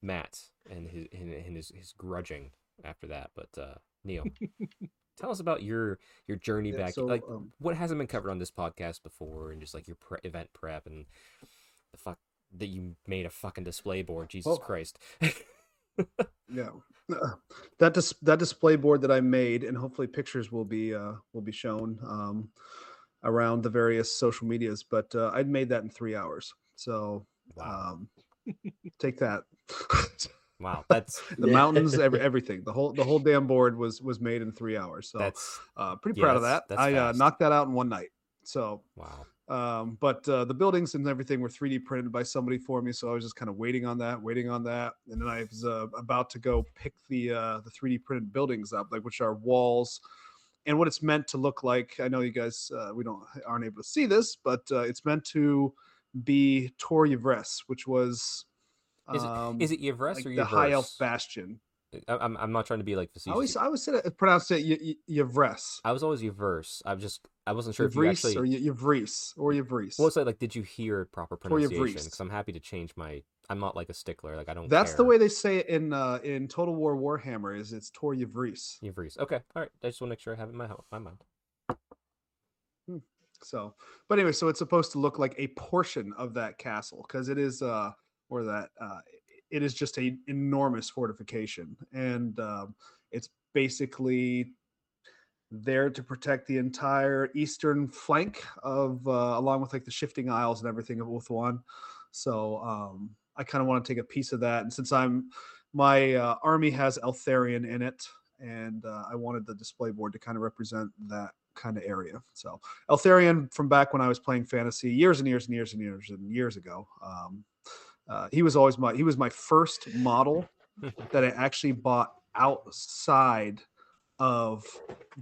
Matt and his and and his, his grudging after that. But uh, Neil, tell us about your your journey Yeah, back. so, like um, what hasn't been covered on this podcast before, and just like your pre- event prep and the fuck that you made a fucking display board. Jesus Well- Christ. Yeah, that dis- that display board that I made, and hopefully pictures will be uh, will be shown um, around the various social medias. But uh, I'd made that in three hours. So wow. um, take that. wow. That's the mountains, every, everything. The whole the whole damn board was was made in three hours. So that's uh, pretty yeah, proud of that. I uh, knocked that out in one night. So wow. um, but uh, the buildings and everything were 3D printed by somebody for me, so I was just kind of waiting on that, waiting on that, and then I was uh, about to go pick the uh, the 3D printed buildings up, like which are walls and what it's meant to look like. I know you guys uh, we don't aren't able to see this, but uh, it's meant to be Tor Yvres, which was Is it, um, is it Yvres like or the High Elf bastion. I- I'm, I'm not trying to be like I facetious. always I always said it pronounced it y- y- Yvres. I was always Yvers. I was just I wasn't sure if you actually. or y- Yvres or Yvres. Well, it's like, like, did you hear proper pronunciation? Because I'm happy to change my. I'm not like a stickler. Like I don't. That's the way they say it in uh, in Total War Warhammer. Is it's Tor Yvres. Yvres. Okay. All right. I just want to make sure I have it in my my mind. So, but anyway, so it's supposed to look like a portion of that castle because it is, uh, or that uh, it is just a enormous fortification, and um, it's basically there to protect the entire eastern flank of, uh, along with like the shifting isles and everything of Ulthuan. So, um, I kind of want to take a piece of that, and since I'm my uh, army has Eltharion in it, and uh, I wanted the display board to kind of represent that kind of area. So Eltharion from back when I was playing fantasy years and years and years and years and years ago. Um, uh, he was always my he was my first model that I actually bought outside of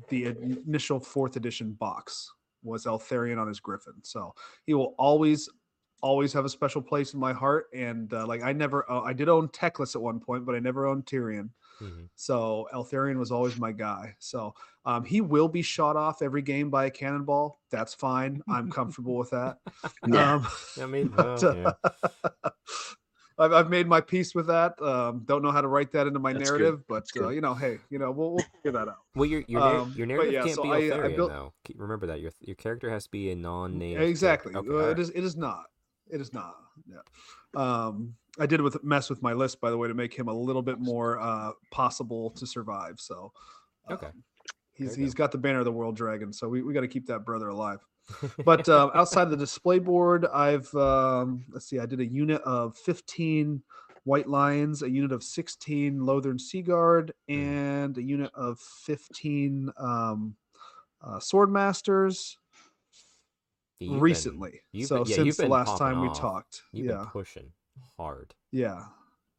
the initial fourth edition box was Eltharion on his Griffin. So he will always always have a special place in my heart. And uh, like I never uh, I did own Teclis at one point, but I never owned Tyrion. Mhm. So Eltharion was always my guy. So um, he will be shot off every game by a cannonball. That's fine. I'm comfortable with that. Yeah. Um, I mean, but, well, yeah. uh, I've, I've made my peace with that. Um, don't know how to write that into my That's good. narrative, but uh, you know, hey, you know, we'll, we'll figure that out. Well, your your, nar- Um, your narrative yeah, can't so be I- I built- though. Remember that your your character has to be a non-named. exactly. character. Uh, Okay, It is. It is not. It is not. Yeah. Um, I did with mess with my list by the way to make him a little bit more uh, possible to survive. So Okay. um, he's There you he's got the banner of the world dragon. So we, we got to keep that brother alive. but uh, outside of the display board, I've um, let's see, I did a unit of 15 White Lions, a unit of 16 Lothern Sea Guard, and a unit of 15 um, uh, Sword Masters You've been- recently. you've so been- yeah, since the last time we talked, You've yeah, been pushing hard. yeah,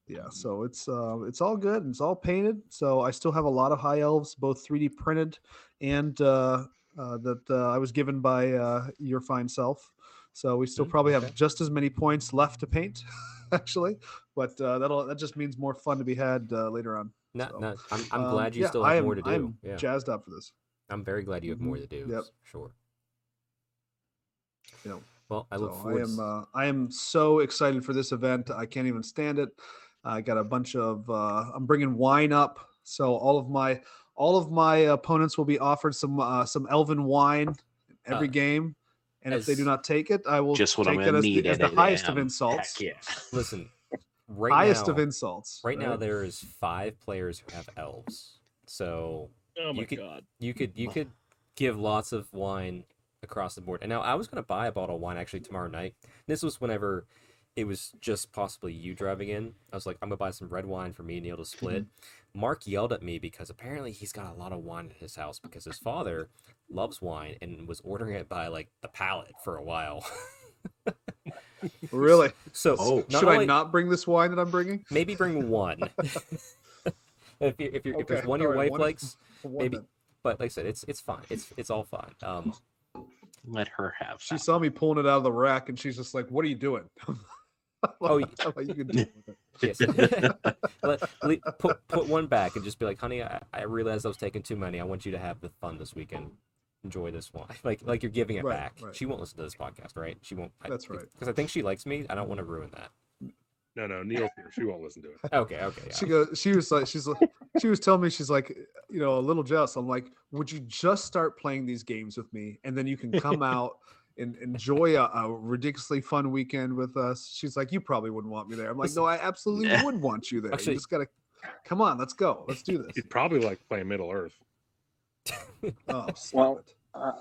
yeah. So it's uh, it's all good. and It's all painted. So I still have a lot of high elves, both 3D printed and uh, uh, that uh, I was given by uh, your fine self. So we still Mm, probably okay. have just as many points left to paint, actually. But uh, that'll that just means more fun to be had uh, later on. No, So, no, I'm, I'm Um, glad you yeah, still I have am, more to do. I'm yeah, jazzed up for this. I'm very glad you have more Mhm. to do. Yep. Sure. Yep. Well, I look So I forward. am uh, I am so excited for this event. I can't even stand it. I got a bunch of uh, I'm bringing wine up, so all of my all of my opponents will be offered some uh, some elven wine every Uh, game, and if they do not take it, I will Just what I'm take gonna as need the, as the highest of insults. Heck yeah. Listen, right highest now, of insults. right now there is five players who have elves. So Oh You could- god. you could you could give lots of wine across the board. And now I was gonna buy a bottle of wine actually tomorrow night. This was whenever it was just possibly you driving in. I was like, I'm gonna buy some red wine for me and Neil to split. Mark yelled at me because apparently he's got a lot of wine at his house because his father loves wine and was ordering it by like the pallet for a while. Really? so Oh. Should I not bring this wine that I'm bringing? maybe bring one. if you, if, you if there's Okay, one your all right, wife one- likes, One maybe. then. But like I said, it's it's fine. It's it's all fine. Um, Let her have. She that. saw me pulling it out of the rack, and she's just like, "What are you doing?" Oh, y- I'm like, you can deal with it. Yes. Let, le- put put one back and just be like, honey, I, I realized I was taking too many. I want you to have the fun this weekend. Enjoy this one. Like like you're giving it Right, back. right. She won't listen to this podcast, right? She won't. That's right. Because I think she likes me. I don't want to ruin that. No, no, Neil's here. She won't listen to it. Okay, okay. Yeah. She goes. She was like, she's like, she was telling me, she's like, you know, a little jealous. I'm like, would you just start playing these games with me, and then you can come out and enjoy a, a ridiculously fun weekend with us? She's like, you probably wouldn't want me there. I'm like, no, I absolutely Yeah. would want you there. Actually- you just gotta come on. Let's go. Let's do this. You'd probably like playing Middle Earth. Oh, stop Well, it. Uh,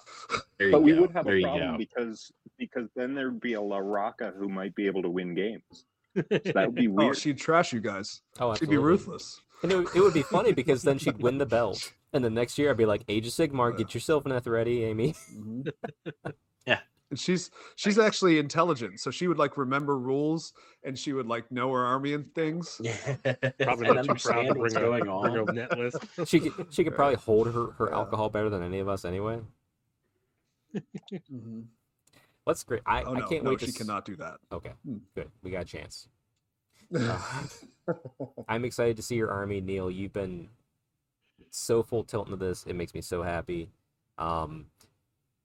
but we go. would have there a you problem because because then there'd be a La Rocca who might be able to win games. So that would be Oh, weird. she'd trash you guys. oh, She'd be ruthless. And it, would- it would be funny because then she'd win the belt, and the next year I'd be like, Age of Sigmar, Yeah. get yourself an ready, Amy. Mhm. Yeah. And she's she's actually intelligent, so she would like remember rules, and she would like know her army and things. Yeah. Probably not too proud understand to what's bring a, going bring on. a net list. She could she could Yeah. probably hold her her Yeah. alcohol better than any of us anyway. Mhm. That's great. I, Oh I can't no, wait to. she s- cannot do that. Okay, Hmm. good. We got a chance. I'm excited to see your army, Neil. You've been so full tilt into this. It makes me so happy. Um,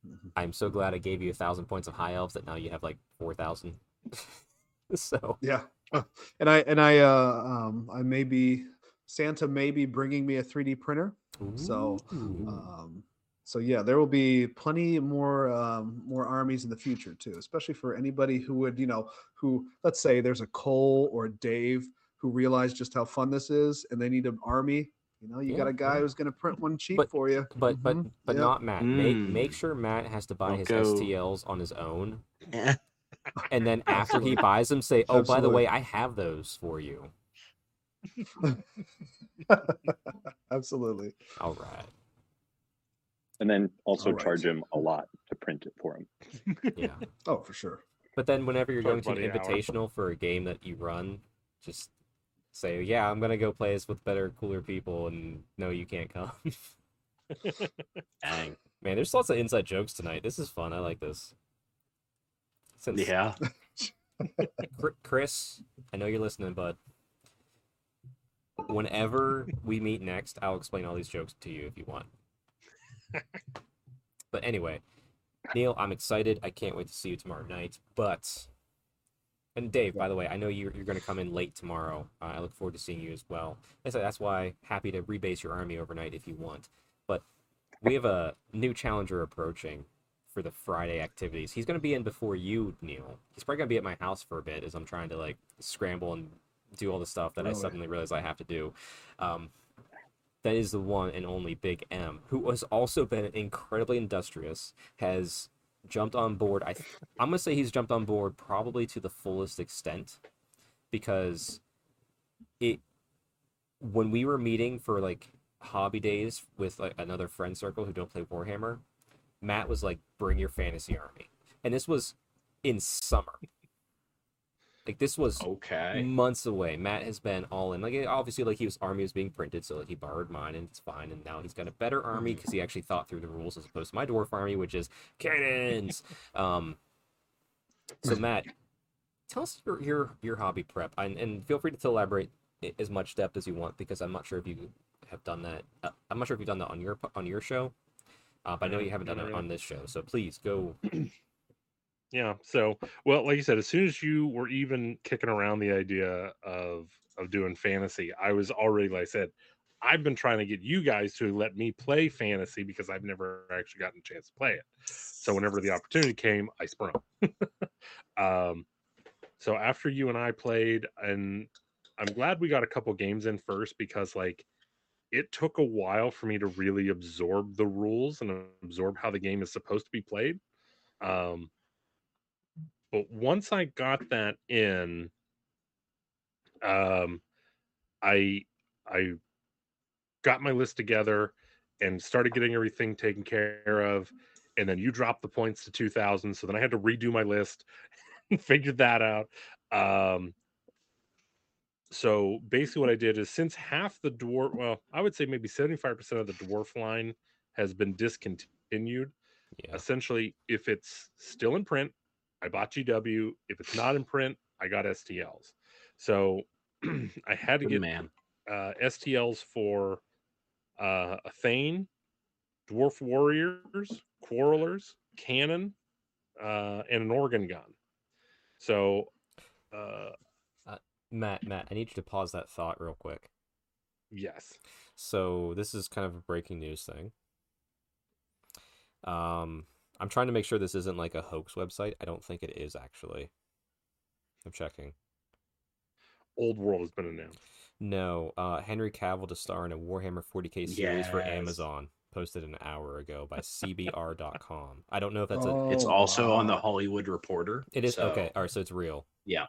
Mhm. I'm so glad I gave you a thousand points of high elves that now you have like four thousand. so yeah, and I and I uh um I may be Santa may be bringing me a 3D printer. So, Um, so yeah, there will be plenty more um, more armies in the future too, especially for anybody who would you know who let's say there's a Cole or a Dave who realize just how fun this is and they need an army. You know, you got a guy yeah. who's going to print one cheap But- for you. but but Mhm, but yep. not Matt. Make Mm. make sure Matt has to buy Don't his go- STLs on his own, and then after he buys them, say, "Oh, by the way, I have those for you." Absolutely. All right. And then also All right. charge him a lot to print it for him. Yeah. Oh, for sure. But then whenever you're going to an money an hour. invitational for a game that you run, just say, "Yeah, I'm gonna go play this with better, cooler people," and no, you can't come. Dang. Man, there's lots of inside jokes tonight. This is fun. I like this. Since Yeah. Chris, I know you're listening, bud. Whenever we meet next, I'll explain all these jokes to you if you want. But anyway, Neil, I'm excited. I can't wait to see you tomorrow night. But, and Dave, by the way, I know you're, you're going to come in late tomorrow. Uh, I look forward to seeing you as well. That's, that's why happy to rebase your army overnight if you want. But we have a new challenger approaching for the Friday activities. He's going to be in before you, Neil. He's probably going to be at my house for a bit as I'm trying to like scramble and do all the stuff that I suddenly realize I have to do. Um, that is the one and only Big M, who has also been incredibly industrious, has jumped on board. I, I'm gonna say he's jumped on board probably to the fullest extent, because it when we were meeting for like hobby days with like another friend circle who don't play Warhammer, Matt was like, "Bring your fantasy army," and this was in summer. Like this was Okay. months away. Matt has been all in. Like obviously, like he was army was being printed, so like he borrowed mine, and it's fine. And now he's got a better army because he actually thought through the rules as opposed to my dwarf army, which is cannons. um. So Matt, tell us your your your hobby prep, and, and feel free to elaborate as much depth as you want because I'm not sure if you have done that. Uh, I'm not sure if you've done that on your on your show, uh, but I know you haven't done it on this show. So please go. Yeah. So, well, like you said, as soon as you were even kicking around the idea of of doing fantasy, I was already, like I said, I've been trying to get you guys to let me play fantasy because I've never actually gotten a chance to play it. So whenever the opportunity came, I sprung. um, so after you and I played, and I'm glad we got a couple games in first because like it took a while for me to really absorb the rules and absorb how the game is supposed to be played. Um, but once I got that in, um, I I got my list together and started getting everything taken care of. And then you dropped the points to 2000. So then I had to redo my list and figured that out. Um, so basically, what I did is since half the dwarf, well, I would say maybe 75% of the dwarf line has been discontinued. Yeah. Essentially, if it's still in print, I bought GW. If it's not in print, I got STLs. So I had to Good get man. uh, STLs for uh, a Thane, Dwarf Warriors, Quarrelers, Cannon, uh, and an organ gun. So, uh, Matt, Matt, I need you to pause that thought real quick. yes. So this is kind of a breaking news thing. Um, I'm trying to make sure this isn't like a hoax website. I don't think it is actually. I'm checking. Old World has been announced. No, uh, Henry Cavill to star in a Warhammer 40k series for Amazon. Posted an hour ago by CBR.com. I don't know if that's a. Oh, It's also on the. Hollywood Reporter. It is so, okay. All right, so it's real. Yeah.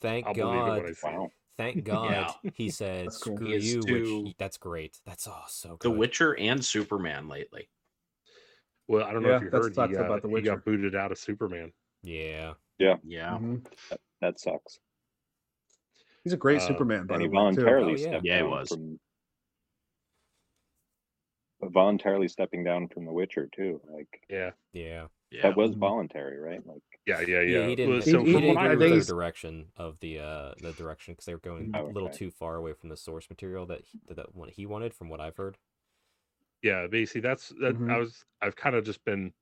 Thank I'll God. when it. Thank God he said That's cool. screw He is you. Which that's great. That's oh so The. Witcher and Superman lately. Well, I don't know Yeah, if you heard sucks he, got, about The he Witcher. got booted out of Superman. Yeah. Yeah. Mhm. That sucks. He's a great Uh, Superman, by and the he way. voluntarily Oh, yeah. Yeah, he was. from voluntarily stepping down from The Witcher too. Like Yeah, Yeah. Yeah. that was Mhm. voluntary, right? Like yeah, yeah, yeah. Yeah, he didn't. Well, He- so he, from he- didn't I I agree with he's- the direction of the uh the direction because they were going Oh, a little okay. too far away from the source material that he, that what he wanted, from what I've heard. Yeah basically that's that Mhm. i was i've kind of just been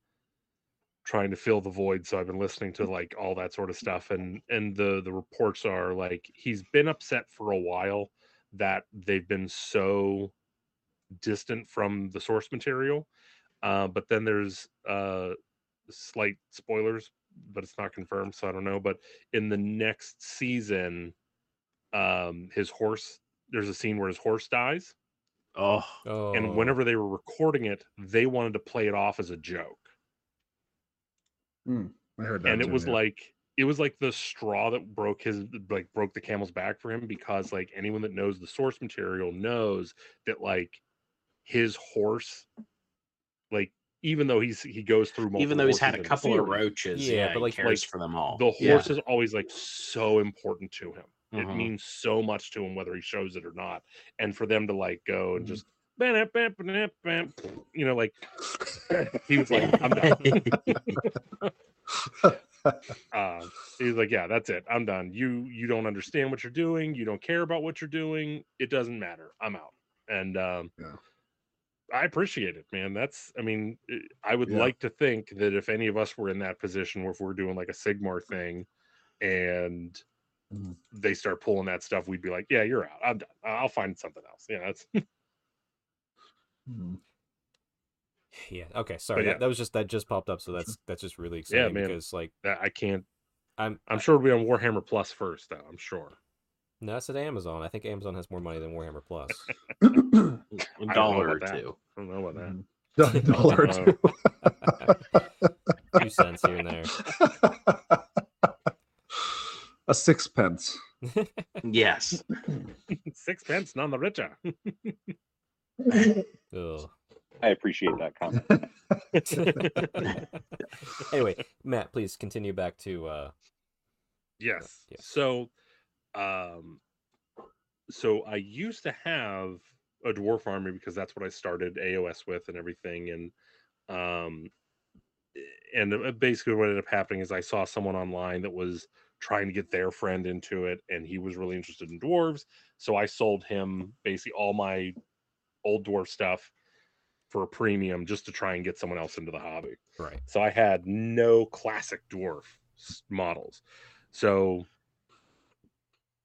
trying to fill the void so i've been listening to like all that sort of stuff and and the the reports are like he's been upset for a while that they've been so distant from the source material uh, but then there's uh slight spoilers but it's not confirmed so i don't know but in the next season um his horse there's a scene where his horse dies Oh, Oh, and whenever they were recording it they wanted to play it off as a joke Mm, I heard that. and it was yeah. like it was like the straw that broke his like broke the camel's back for him because like anyone that knows the source material knows that like his horse like even though he's he goes through multiple even though he's had a couple of roaches, Yeah, yeah, but but like- he cares like, for them all. the Yeah. horse is always like so important to him it Mhm. means so much to him whether he shows it or not and for them to like go and Mhm. just bam, bam, bam, bam, you know like he was like i'm done um, he's like, yeah, that's it. I'm done. You you don't understand what you're doing. You don't care about what you're doing. It doesn't matter. I'm out. And um, Yeah. I appreciate it, man. That's I mean, eh, I would Yeah. like to think that if any of us were in that position, where if we're doing like a Sigmar thing, and. They start pulling that stuff, we'd be like, yeah, you're out. I'm done. I'll find something else. Yeah, that's Mhm. yeah. Okay, sorry. yeah. That, that was just that just popped up, so that's that's just really exciting Yeah, man. because like I can't. I'm I'm sure it'll be on Warhammer Plus first, though. I'm sure. no, that's at Amazon. I think Amazon has more money than Warhammer Plus. a dollar or that. two. I don't know about that. Mhm. A dollar or two. Two cents here and there. A sixpence. Yes. Sixpence, none the richer. Ugh. I appreciate that comment. anyway, Matt, please continue back to uh Yes. Yeah. So, um, so I used to have a dwarf army because that's what I started AOS with and everything, and um, and uh, basically what ended up happening is I saw someone online that was trying to get their friend into it, and he was really interested in dwarves, so I sold him basically all my old dwarf stuff for a premium just to try and get someone else into the hobby. Right. So I had no classic dwarf models. So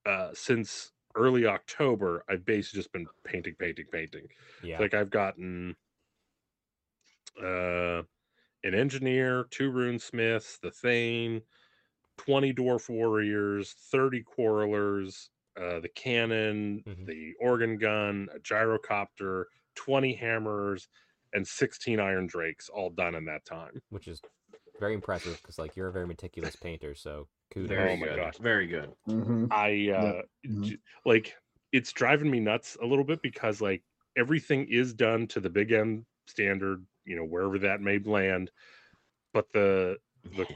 uh, since early October, I've basically just been painting, painting, painting. Yeah. Like I've gotten uh, an engineer, two rune smiths the Thane, 20 dwarf warriors, 30 quarrelers, uh, the cannon, Mhm. the organ gun, a gyrocopter, 20 hammers, and 16 iron drakes all done in that time. Which is very impressive because like you're a very meticulous painter, so kudos. Very Oh my good. gosh. Very good. Mm-hmm. I uh Mhm. j- like it's driving me nuts a little bit because like everything is done to the big M standard, you know, wherever that may land. But the the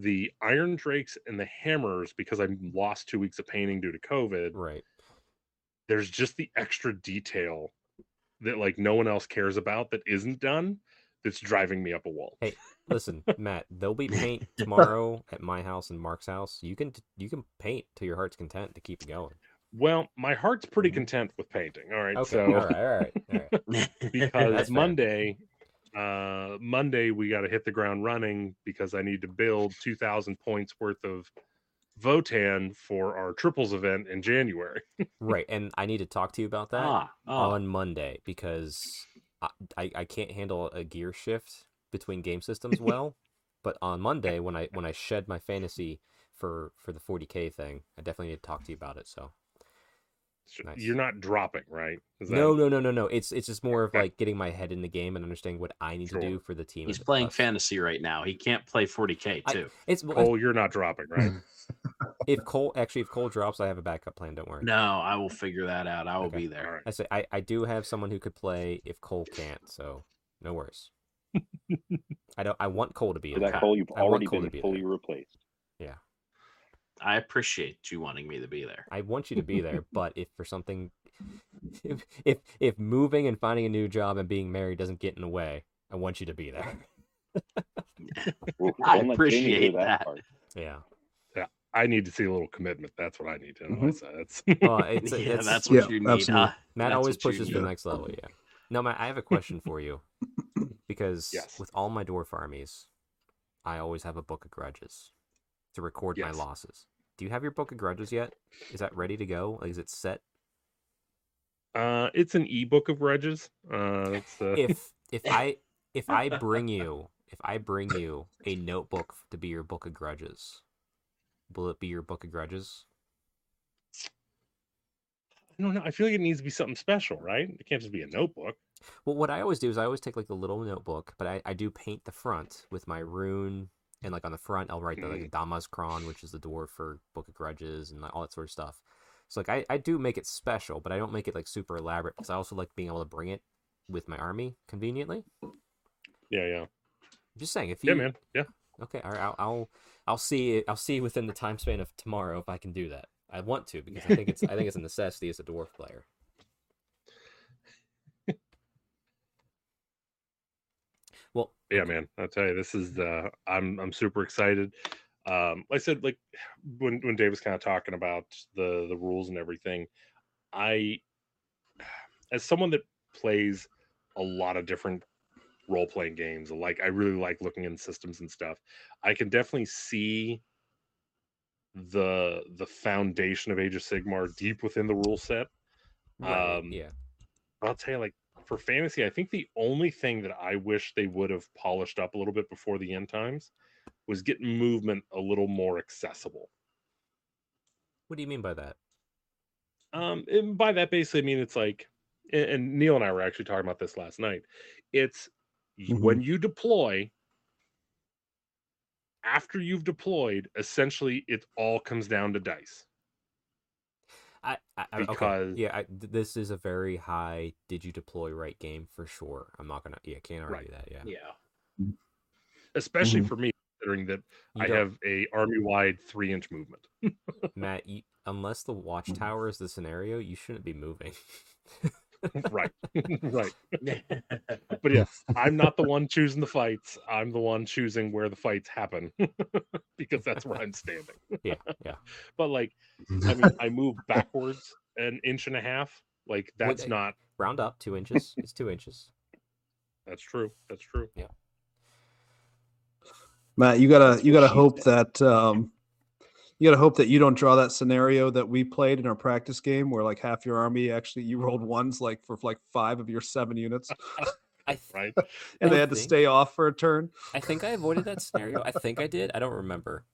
the iron drakes and the hammers, because I lost two weeks of painting due to COVID, Right. there's just the extra detail that like no one else cares about that isn't done that's driving me up a wall. Hey, Listen, Matt, there'll be paint tomorrow at my house and Mark's house. You can you can paint to your heart's content to keep it going. Well, my heart's pretty mm-hmm. content with painting. All right. Okay. So All right. All right. All right. because Monday, uh, Monday we got to hit the ground running because I need to build two thousand points worth of Votann for our triples event in January. Right. And I need to talk to you about that ah, oh, on Monday because I, I I can't handle a gear shift between game systems well. but on Monday when I when I shed my fantasy for for the 40k thing, I definitely need to talk to you about it. So Nice. You're not dropping, right? Is that- no, no, no, no, no. It's it's just more of like getting my head in the game and understanding what I need Sure. to do for the team. he's playing us. fantasy right now. He can't play 40k too. It's well, Cole, you're not dropping, right? if Cole actually if Cole drops, I have a backup plan. Don't worry. no, I will figure that out. I will Okay. be there. right. I say I, I do have someone who could play if Cole can't, so no worries. I don't. I want Cole to be For in that. Cole, you've I want already Cole to been be fully replaced. I appreciate you wanting me to be there. I want you to be there, but if for something, if, if if moving and finding a new job and being married doesn't get in the way, I want you to be there. I don't let Jamie hear appreciate that. part. Yeah. I need to see a little commitment. That's what I need to know. Mhm. So that's Well, it's, yeah, it's that's what Yeah, you need. Huh? Matt That's always pushes for the next level. Yeah. No, Matt, I have a question for you because Yes. with all my dwarf armies, I always have a book of grudges to record my losses. Do you have your book of grudges yet? Is that ready to go? Like, is it set? uh, it's an ebook of grudges. Uh, uh, if if I if I bring you if I bring you a notebook to be your book of grudges, will it be your book of grudges? I don't know. I feel like it needs to be something special, right? It can't just be a notebook. Well, what I always do is I always take like the little notebook, but I, I do paint the front with my rune, and like on the front I'll write the like Dammaz Kron, which is the dwarf for Book of Grudges and like, all that sort of stuff. So like I, I do make it special, but I don't make it like super elaborate because I also like being able to bring it with my army conveniently. Yeah, yeah, I'm just saying if you yeah, man. Yeah, Okay, all right. I'll, I'll I'll see. I'll see within the time span of tomorrow if I can do that. I want to because I think it's I think it's a necessity as a dwarf player. Well, yeah, man. I'll tell you, this is uh, I'm I'm super excited. Um, like I said, like when when Dave was kind of talking about the the rules and everything, I, as someone that plays a lot of different role playing games, like I really like looking in systems and stuff. I can definitely see the the foundation of Age of Sigmar deep within the rule set. right, Um, yeah, I'll tell you, like for fantasy, I think the only thing that I wish they would have polished up a little bit before the end times was get movement a little more accessible. what do you mean by that? Um, and by that, basically, I mean it's like, and, and Neil and I were actually talking about this last night. It's y- Mhm. when you deploy, after you've deployed, essentially, it all comes down to dice. I, I I- okay, Because- yeah, I, this is a very high. Did you deploy right game for sure? I'm not gonna. Yeah, can't argue Right. that. Yeah, Yeah. especially Mhm. for me considering that You I don't- have a army wide three inch movement. Matt. You, unless the watchtower is the scenario, you shouldn't be moving. right, right. But yes, I'm not the one choosing the fights. I'm the one choosing where the fights happen because that's where I'm standing. yeah, yeah. But like, I mean, I move backwards an inch and a half. Like What- that's not. Round up two inches. It's two inches. That's true. That's true. Yeah. Matt, you gotta you gotta hope that um, you gotta hope that you don't draw that scenario that we played in our practice game where like half your army actually you rolled ones like for like five of your seven units I th- Right. and I they had to think- stay off for a turn. I think I avoided that scenario. I think I did. I don't remember.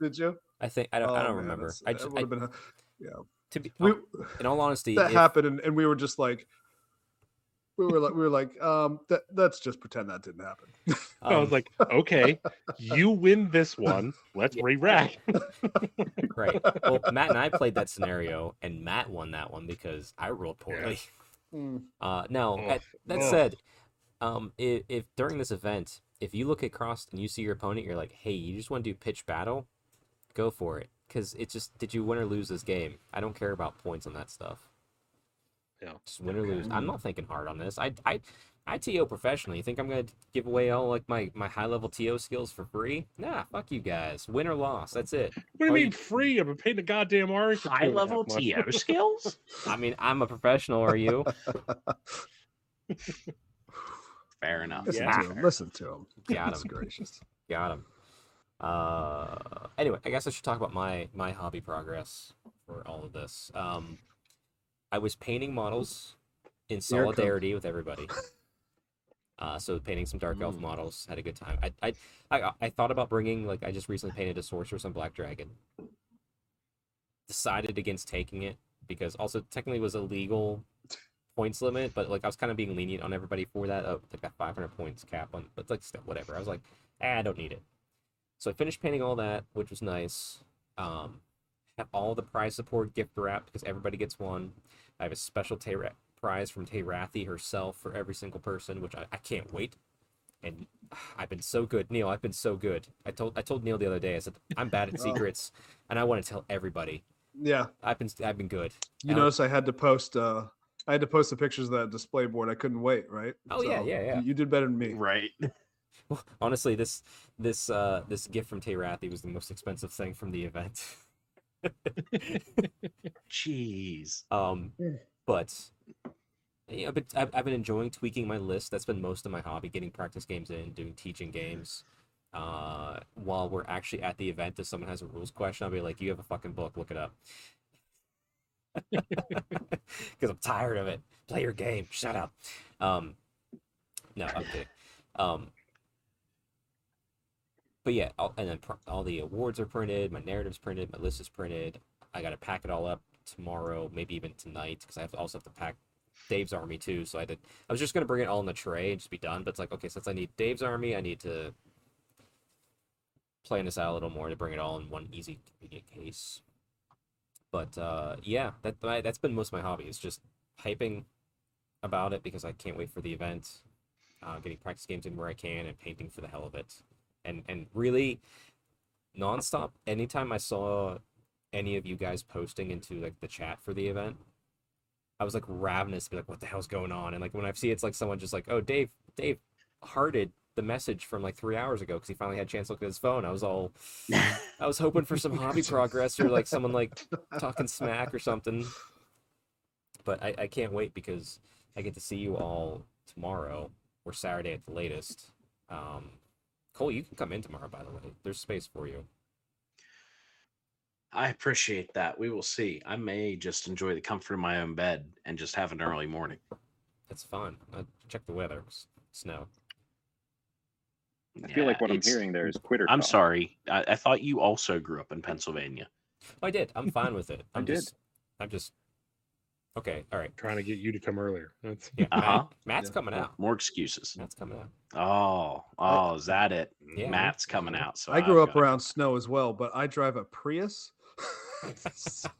Did you? I think I don't. I Oh, don't man, remember. I just I, would've been a- yeah. to be We, in all honesty. that if- happened and, and we were just like we were like we were like um that, let's just pretend that didn't happen. I was like, okay, you win this one. Let's Yeah. re-rack. right. Well, Matt and I played that scenario, and Matt won that one because I rolled poorly. Mm. Uh, now Ugh. that, that Ugh. said, um, if, if during this event, if you look across and you see your opponent, you're like, hey, you just want to do pitch battle, go for it. Because it's just, did you win or lose this game? I don't care about points on that stuff. Yeah. Just win or lose. I'm not thinking hard on this. I, I, I TO professionally. You think I'm gonna give away all like my my high level TO skills for free? Nah, fuck you guys. Win or loss. That's it. What do you Oh, mean you- free? I've been paying the goddamn army for two High and a half level. TO skills? I mean, I'm a professional. Are you? Fair enough. Listen Yeah. to him. Listen to him. Got him. gracious. Got him. Uh, anyway, I guess I should talk about my my hobby progress for all of this. Um, I was painting models in Here it comes. solidarity with everybody. Uh, so painting some dark elf Mm. models had a good time. I, I I I thought about bringing like I just recently painted a sorceress on black dragon. Decided against taking it because also technically was a legal points limit, but like I was kind of being lenient on everybody for that. Oh, like that 500 points cap on, but like still whatever. I was like, eh, I don't need it. So I finished painting all that, which was nice. Um, have all the prize support gift wrapped because everybody gets one. I have a special Tayra- prize from Tay Terathi herself for every single person, which I, I can't wait. And I've been so good, Neil. I've been so good. I told I told Neil the other day. I said I'm bad at Oh. secrets, and I want to tell everybody. Yeah. I've been I've been good. You Uh, notice I had to post uh I had to post the pictures of that display board. I couldn't wait, right? Oh, yeah, yeah, yeah. You, you did better than me. Right. Well, Honestly, this this uh this gift from Tay Terathi was the most expensive thing from the event. Jeez. Um, but yeah, but I've, I've been enjoying tweaking my list. That's been most of my hobby: getting practice games in, doing teaching games. Uh, while we're actually at the event, if someone has a rules question, I'll be like, "You have a fucking book, look it up." Because I'm tired of it. Play your game. Shut up. Um, no, I'm kidding. Um, but yeah, all, and then pr- all the awards are printed. My narrative's printed. My list is printed. I got to pack it all up tomorrow, maybe even tonight, because I have to also have to pack Dave's army too. So I did. I was just gonna bring it all in the tray and just be done. But it's like, okay, since I need Dave's army, I need to plan this out a little more to bring it all in one easy, convenient case. But uh, yeah, that that's been most of my hobby. Is just hyping about it because I can't wait for the event. Uh, getting practice games in where I can and painting for the hell of it, and and really nonstop. Anytime I saw any of you guys posting into like the chat for the event, I was like ravenous to be like, what the hell's going on? And like when I see it's like someone just like, oh Dave, Dave hearted the message from like three hours ago because he finally had a chance to look at his phone. I was all I was hoping for some hobby progress or like someone like talking smack or something. But I, I can't wait because I get to see you all tomorrow or Saturday at the latest. Um, Cole, you can come in tomorrow, by the way. There's space for you. I appreciate that. We will see. I may just enjoy the comfort of my own bed and just have an early morning. That's fun. Uh, check the weather. S- Snow. I feel like what I'm hearing there is quitter. I'm talk. sorry. I, I thought you also grew up in Pennsylvania. Oh, I did. I'm fine with it. I I'm did. just. I'm just. Okay. All right. Trying to get you to come earlier. That's Yeah. Uh-huh. Matt's Yeah. coming out. More excuses. Matt's coming out. Oh, oh, is that it? Yeah. Matt's coming out. So I grew I've up got- around snow as well, but I drive a Prius. So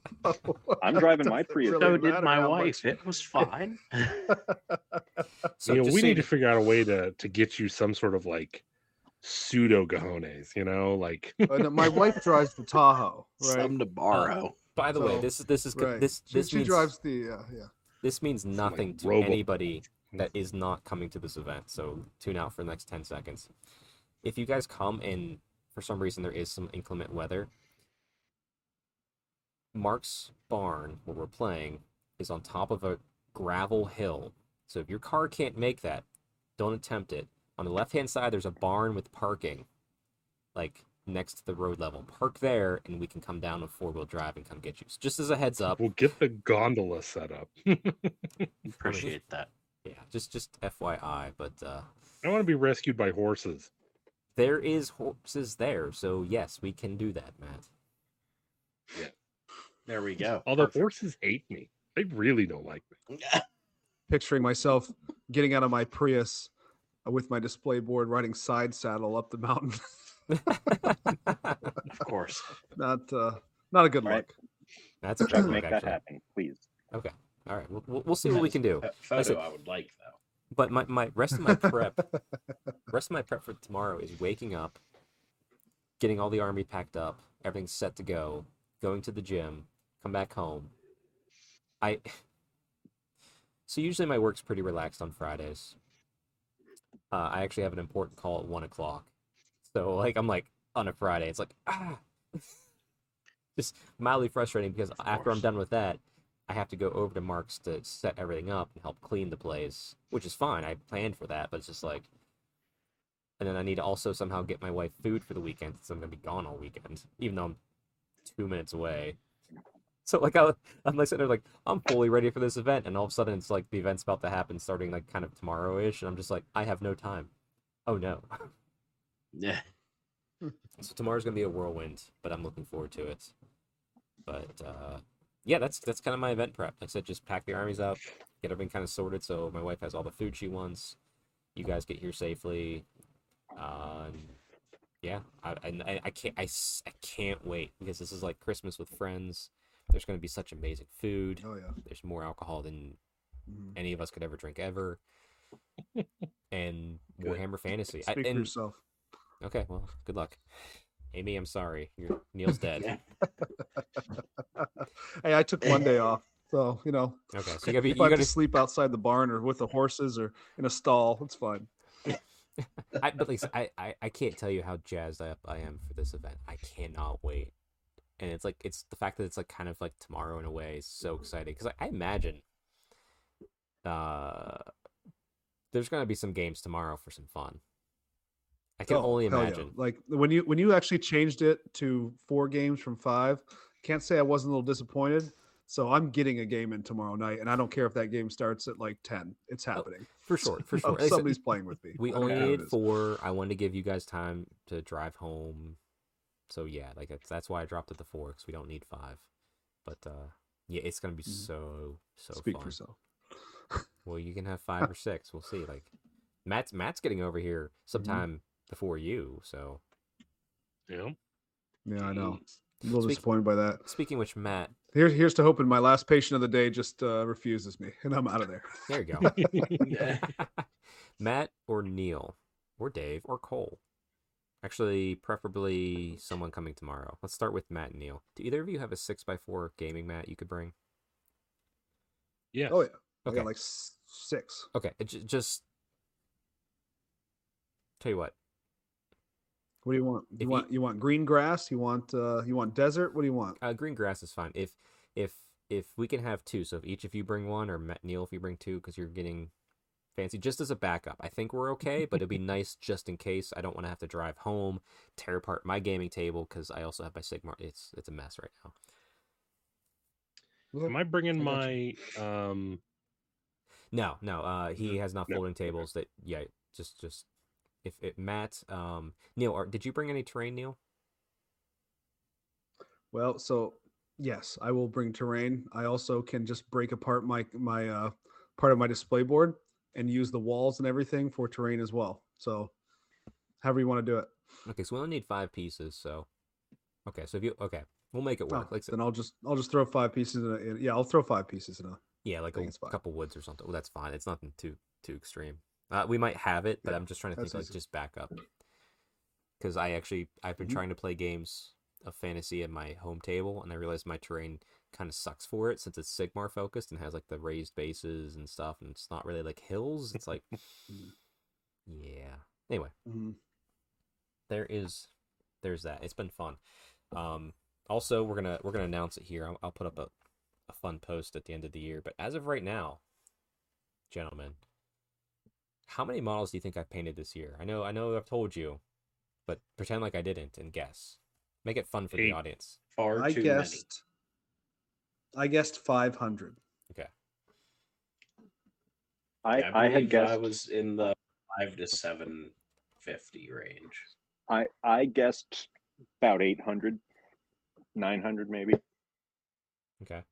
I'm driving my Prius. really So did my wife. much- It was fine. So you know, we need to figure out a way to to get you some sort of like pseudo gajones, you know, like Uh, my wife drives the Tahoe, right? Some to borrow. By the way, this is this is co- right. this this she means drives the uh, yeah. this means like nothing to Robo- anybody that is not coming to this event. So tune out for the next ten seconds. If you guys come and for some reason there is some inclement weather, Mark's barn where we're playing is on top of a gravel hill. So if your car can't make that, don't attempt it. On the left hand side, there's a barn with parking, like next to the road level. Park there, and we can come down with four wheel drive and come get you. So just as a heads up, we'll get the gondola set up. Appreciate that. yeah, just just FYI. But uh, I want to be rescued by horses. there is horses there, so yes, we can do that, Matt. Yeah, there we go. Although Perfect. horses hate me. They really don't like me. Picturing myself getting out of my Prius uh, with my display board, riding side saddle up the mountain. of course. not uh, not a good Right. look. That's a Try good to look, make that happen, please. Okay. All right, we'll, we'll, we'll see what we can do. That I said- photo I would like though. But my, my rest of my prep, rest of my prep for tomorrow is waking up, getting all the army packed up, everything's set to go, going to the gym, come back home. I so usually my work's pretty relaxed on Fridays. Uh, I actually have an important call at one o'clock, so like I'm like on a Friday, it's like ah, just mildly frustrating because after I'm done with that, I have to go over to Mark's to set everything up and help clean the place, which is fine. I planned for that, but it's just like, and then I need to also somehow get my wife food for the weekend since I'm gonna be gone all weekend, even though I'm two minutes away. So like I, I'm like sitting there like I'm fully ready for this event, and all of a sudden it's like the event's about to happen starting like kind of tomorrow-ish, and I'm just like I have no time. Oh no. Yeah. So tomorrow's gonna be a whirlwind, but I'm looking forward to it. But uh, yeah, that's that's kind of my event prep. Like I said, just pack the armies up, get everything kind of sorted, so my wife has all the food she wants. You guys get here safely. Um, yeah, I, I, I can't I, I can't wait because this is like Christmas with friends. There's gonna be such amazing food. Oh yeah. There's more alcohol than Mhm. any of us could ever drink ever. and Good. Warhammer Fantasy. I, Speak for and yourself. Okay, well, good luck. Amy, I'm sorry. You're, Neil's dead. Hey, I took one day off, so you know Okay, so you gotta be, if you I gotta, to sleep outside the barn or with the horses or in a stall, it's fine. I, but like, I, I, I can't tell you how jazzed up I am for this event. I cannot wait. And it's like, it's the fact that it's like kind of like tomorrow in a way is so exciting. Cause I, I imagine, uh, there's gonna be some games tomorrow for some fun. I can Oh, only hell yeah. imagine. Like when you when you actually changed it to four games from five, can't say I wasn't a little disappointed. So I'm getting a game in tomorrow night, and I don't care if that game starts at like ten. It's happening For sure, for sure. Said, Somebody's playing with me. We only care who it needed is. four. I wanted to give you guys time to drive home. So yeah, like that's that's why I dropped it to four because we don't need five. But uh yeah, it's gonna be Mhm. so so Speak fun. for yourself. Well, you can have five or six. We'll see. Like Matt's Matt's getting over here Mm-hmm. sometime before you. So yeah. Yeah, I know. I'm a little Speak- disappointed by that. speaking of which, Matt, Here's here's to hoping my last patient of the day just uh, refuses me, and I'm out of there. there you go. Matt or Neil or Dave or Cole. Actually, preferably someone coming tomorrow. Let's start with Matt and Neil. Do either of you have a six by four gaming mat you could bring? Yeah. Oh yeah, I Okay. got like six. Okay, it j- just tell you what. What do you want? You you- want you want green grass? You want uh, you want desert? What do you want? Uh, green grass is fine. If if if we can have two, so if each of you bring one, or Matt, Neil, if you bring two, because you're getting fancy, just as a backup, I think we're okay. but it'd be nice just in case. I don't want to have to drive home, tear apart my gaming table because I also have my Sigmar. It's it's a mess right now. Am I bringing I my um No, no. Uh, he No, has not folding okay. tables. That yeah, just just if it Matt, um, Neil, or did you bring any terrain, Neil? Well, so yes, I will bring terrain. I also can just break apart my my uh, part of my display board and use the walls and everything for terrain as well. So, however you want to do it. Okay, so we only need five pieces. So, okay, so if you okay, we'll make it Oh, work. like so- then I'll just I'll just throw five pieces in. A, in yeah, I'll throw five pieces in a. Yeah, like a couple woods or something. Well, that's fine. It's nothing too too extreme. Uh, we might have it, but Yeah, I'm just trying to think like easy. just back up. because I actually I've been Mhm. trying to play games of fantasy at my home table, and I realized my terrain kind of sucks for it since it's Sigmar focused and has like the raised bases and stuff, and it's not really like hills. It's like, yeah. Anyway, Mhm. there is there's that. It's been fun. Um, also, we're gonna we're gonna announce it here. I'll, I'll put up a, a fun post at the end of the year. But as of right now, gentlemen, how many models do you think I've painted this year? I know I know I've told you, but pretend like I didn't and guess. Make it fun for the audience. Far I too guessed. I guessed five hundred. Okay. I. Yeah, I, I, had guessed I was in the five to seven fifty range. I I guessed about 800, 900 maybe. Okay.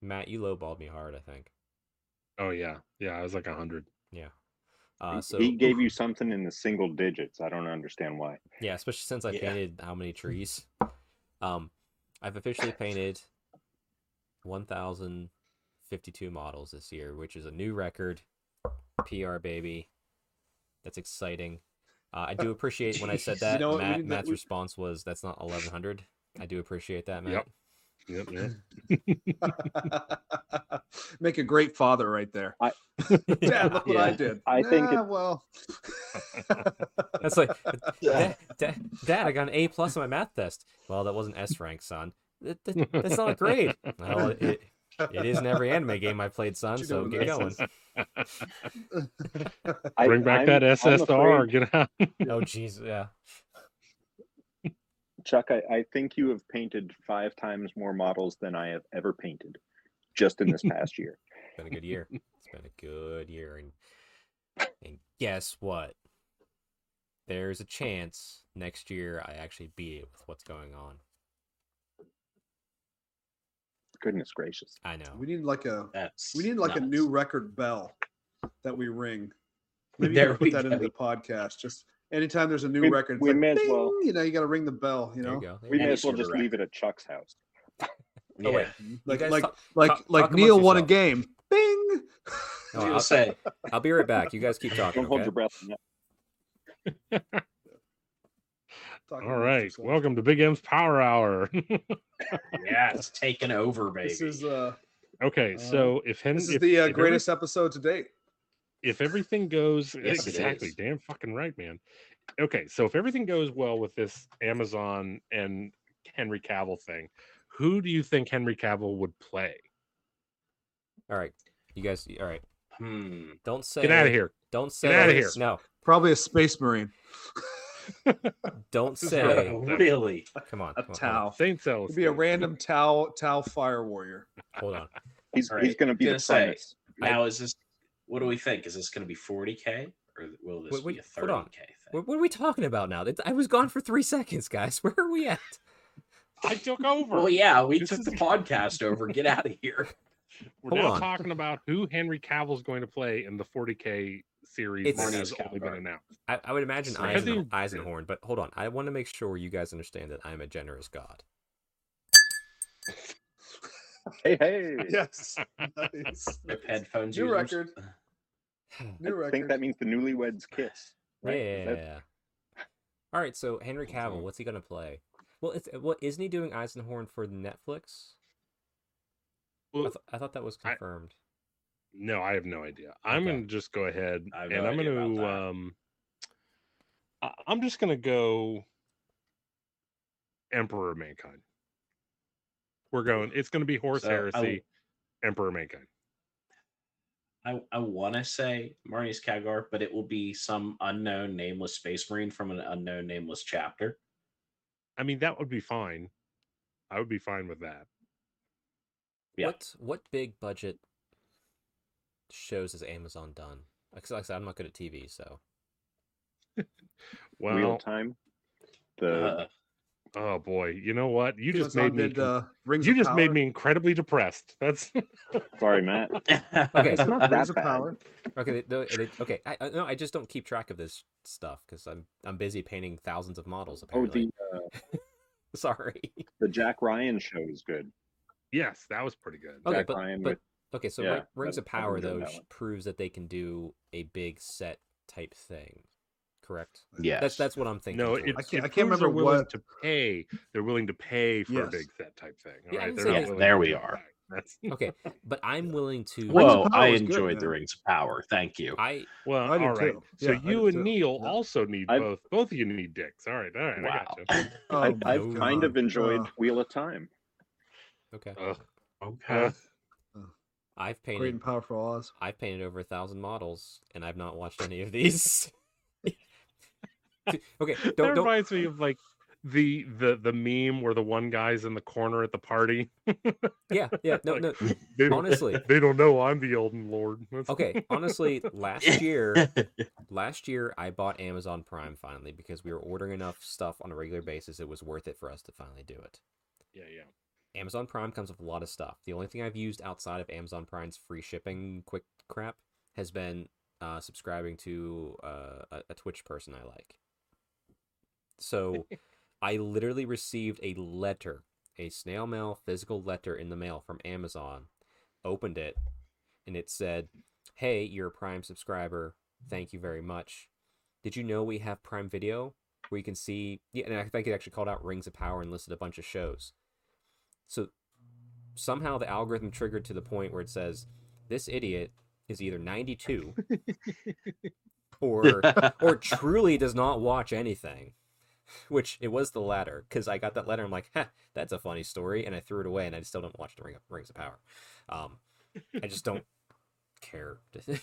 Matt, you lowballed me hard, I think. Oh yeah, yeah. I was like a hundred. Yeah. Uh, He- so he gave you something in the single digits. I don't understand why. Yeah, especially since I Yeah. painted how many trees. Um, I've officially painted 1,052 models this year, which is a new record. PR baby. That's exciting. Uh, I do appreciate when I said that. You know Matt, Matt's we- response was, "That's not 1,100." I do appreciate that, Matt. Yep. Yep, yep. Make a great father right there. I- Dad, look what I did. I think it- well. That's like, uh, Dad, Dad, Dad, I got an A plus on my math test. Well, that wasn't S rank, son. That, that- that's not a grade. Well, it, it is in every anime game I played, son. So get this going. I- Bring back I'm- that I'm SSR. afraid- Get out. Oh, jeez, yeah. Chuck, I, I think you have painted five times more models than I have ever painted just in this past year. It's been a good year. It's been a good year, and and guess what? There's a chance next year I actually beat it with what's going on. Goodness gracious. I know. We need like a That's we need like a new record bell that we ring. Maybe There you can we put that into the podcast. Just anytime there's a new We- record, it's we like, may as "Ding," well- you know, you got to ring the bell. You know, you We you may as well just leave it at Chuck's house. Yeah. Oh, wait. like like talk- like talk- like talk Neil won a game. Bing. No, I was I'll, say, I'll be right back. You guys keep talking. Don't hold your breath. on that. Talk All amongst right. yourselves. Welcome to Big M's Power Hour. yeah, it's taken over, baby. This is uh okay, Uh, so if Hen- this is if, the uh, if every- greatest episode to date. If everything goes Yes, exactly, damn fucking right, man. Okay, so if everything goes well with this Amazon and Henry Cavill thing, who do you think Henry Cavill would play? All right. You guys. All right. Hmm. Don't say. Get out of here. Don't say. Get out of here. No. Probably a space marine. Don't say. really? Come on. A come on, hold on. Saint It'd be a random Tau Tau fire warrior. Hold on. He's All he's going to be gonna the say, premise. Now is this? What do we think? Is this going to be 40k or will this Wait, wait, be a 30k on. thing? What, what are we talking about now? I was gone for three seconds, guys. Where are we at? I took over. Well, yeah, we This took is- the podcast over. Get out of here. We're hold now on. talking about who Henry Cavill's going to play in the 40k series It's- that has only been announced. I, I would imagine So- Eisen, Because Eisenhorn, but hold on. I want to make sure you guys understand that I'm a generous god. Hey, hey. Yes. Nice. Rip headphones. New users. record. New I record. think that means the newlyweds kiss. Right? Is Yeah. that- All right. So Henry Cavill, what's he gonna play? Well, it's what isn't he doing Eisenhorn for Netflix? I, Well, th- I thought that was I- confirmed. No, I have no idea. I'm Okay. gonna just go ahead I have and I'm gonna um I- I'm just gonna go Emperor Mankind. We're going it's gonna be Horus So, I w- Heresy, Emperor Mankind. I, I want to say Marneus Calgar, but it will be some unknown nameless space marine from an unknown nameless chapter. I mean that would be fine. I would be fine with that. Yeah. What what big budget shows has Amazon done? Like like I said, I'm not good at TV, so Real Well, time. The Uh, oh boy, you know what? You just made me did, uh, Rings you of just made me incredibly depressed. That's sorry, Matt. Okay, It's not Rings that of bad. Power. okay. they- they- they- okay, I, I no, I just don't keep track of this stuff because I'm I'm busy painting thousands of models. Oh, Apparently, the uh, sorry. the Jack Ryan show is good. yes, that was pretty good. Okay, Jack but- Ryan but- with Okay, so Yeah, Rings of Power though that proves that they can do a big set type thing, Correct. Yes. That's that's what I'm thinking. No, I can't- I can't proves they're remember willing what- to pay. They're willing to pay for a big set type thing. All Yeah, right, didn't they're not that. There we are. That's okay, but I'm willing to. Rings Whoa, of I was good, enjoyed the man. Rings of Power. Thank you. I well, I did all right. too. So Yeah, I you and too. Neil Yeah. also need I've- both. Both of you need dicks. All right, all right. I wow. gotcha. Oh I've, I've kind of enjoyed Wheel of Time. okay. Ugh. okay. I've Great painted. and powerful Oz. I've painted over a thousand models, and I've not watched any of these. okay, that don't don't. reminds me of like the the the meme where the one guy's in the corner at the party. Yeah, yeah. No, no. They Honestly. they don't know I'm the Elden Lord. Okay, honestly, last year, last year I bought Amazon Prime finally because we were ordering enough stuff on a regular basis. It was worth it for us to finally do it. yeah, yeah. Amazon Prime comes with a lot of stuff. The only thing I've used outside of Amazon Prime's free shipping quick crap has been uh, subscribing to uh, a, a Twitch person I like. So I literally received a letter, a snail mail physical letter in the mail from Amazon, opened it, and it said, Hey, you're a Prime subscriber. Thank you very much. Did you know we have Prime Video where you can see? Yeah, and I think it actually called out Rings of Power and listed a bunch of shows. So somehow the algorithm triggered to the point where it says this idiot is either 92 or or truly does not watch anything. Which it was the latter because I got that letter. I'm like, ha, that's a funny story, and I threw it away, and I still don't watch the Ring of, Rings of Power. Um, I just don't care.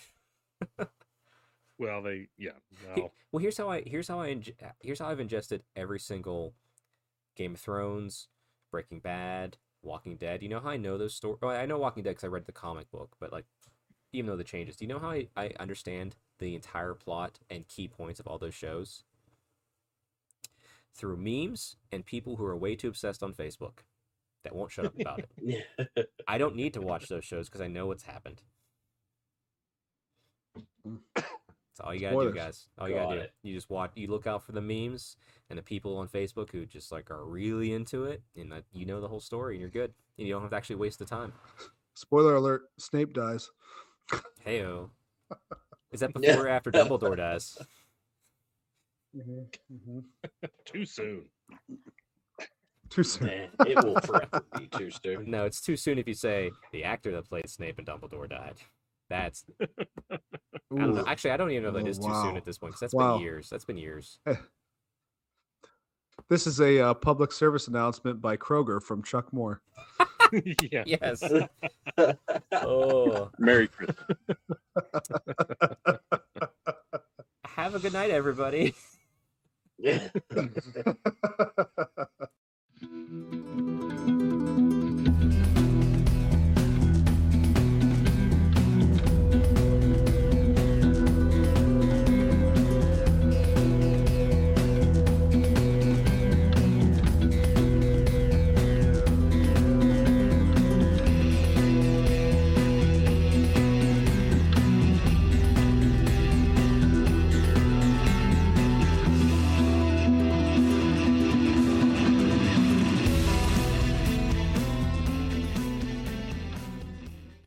Well, they yeah. Well, well, here's how I here's how I ing- here's how I've ingested every single Game of Thrones, Breaking Bad, Walking Dead. You know how I know those stories? Oh, I know Walking Dead because I read the comic book, but like, even though the changes, do you know how I, I understand the entire plot and key points of all those shows? Through memes and people who are way too obsessed on Facebook that won't shut up about it. I don't need to watch those shows because I know what's happened. That's all you gotta Spoilers. do, guys. All you gotta Got do. You just watch. You look out for the memes and the people on Facebook who just like are really into it, and that you know the whole story, and you're good. And you don't have to actually waste the time. Spoiler alert: Snape dies. Heyo. Is that Yeah. before or after Dumbledore dies? Mm-hmm, mm-hmm. too soon. Too soon. Man, it will forever be too soon. No, it's too soon if you say the actor that played Snape and Dumbledore died. That's I don't know. Actually, I don't even know that Oh, is too soon at this point because that's Wow. been years. That's been years. Eh. This is a uh, public service announcement by Kroger from Chuck Moore. yeah. Yes. oh. Merry Christmas. Have a good night, everybody. Yeah.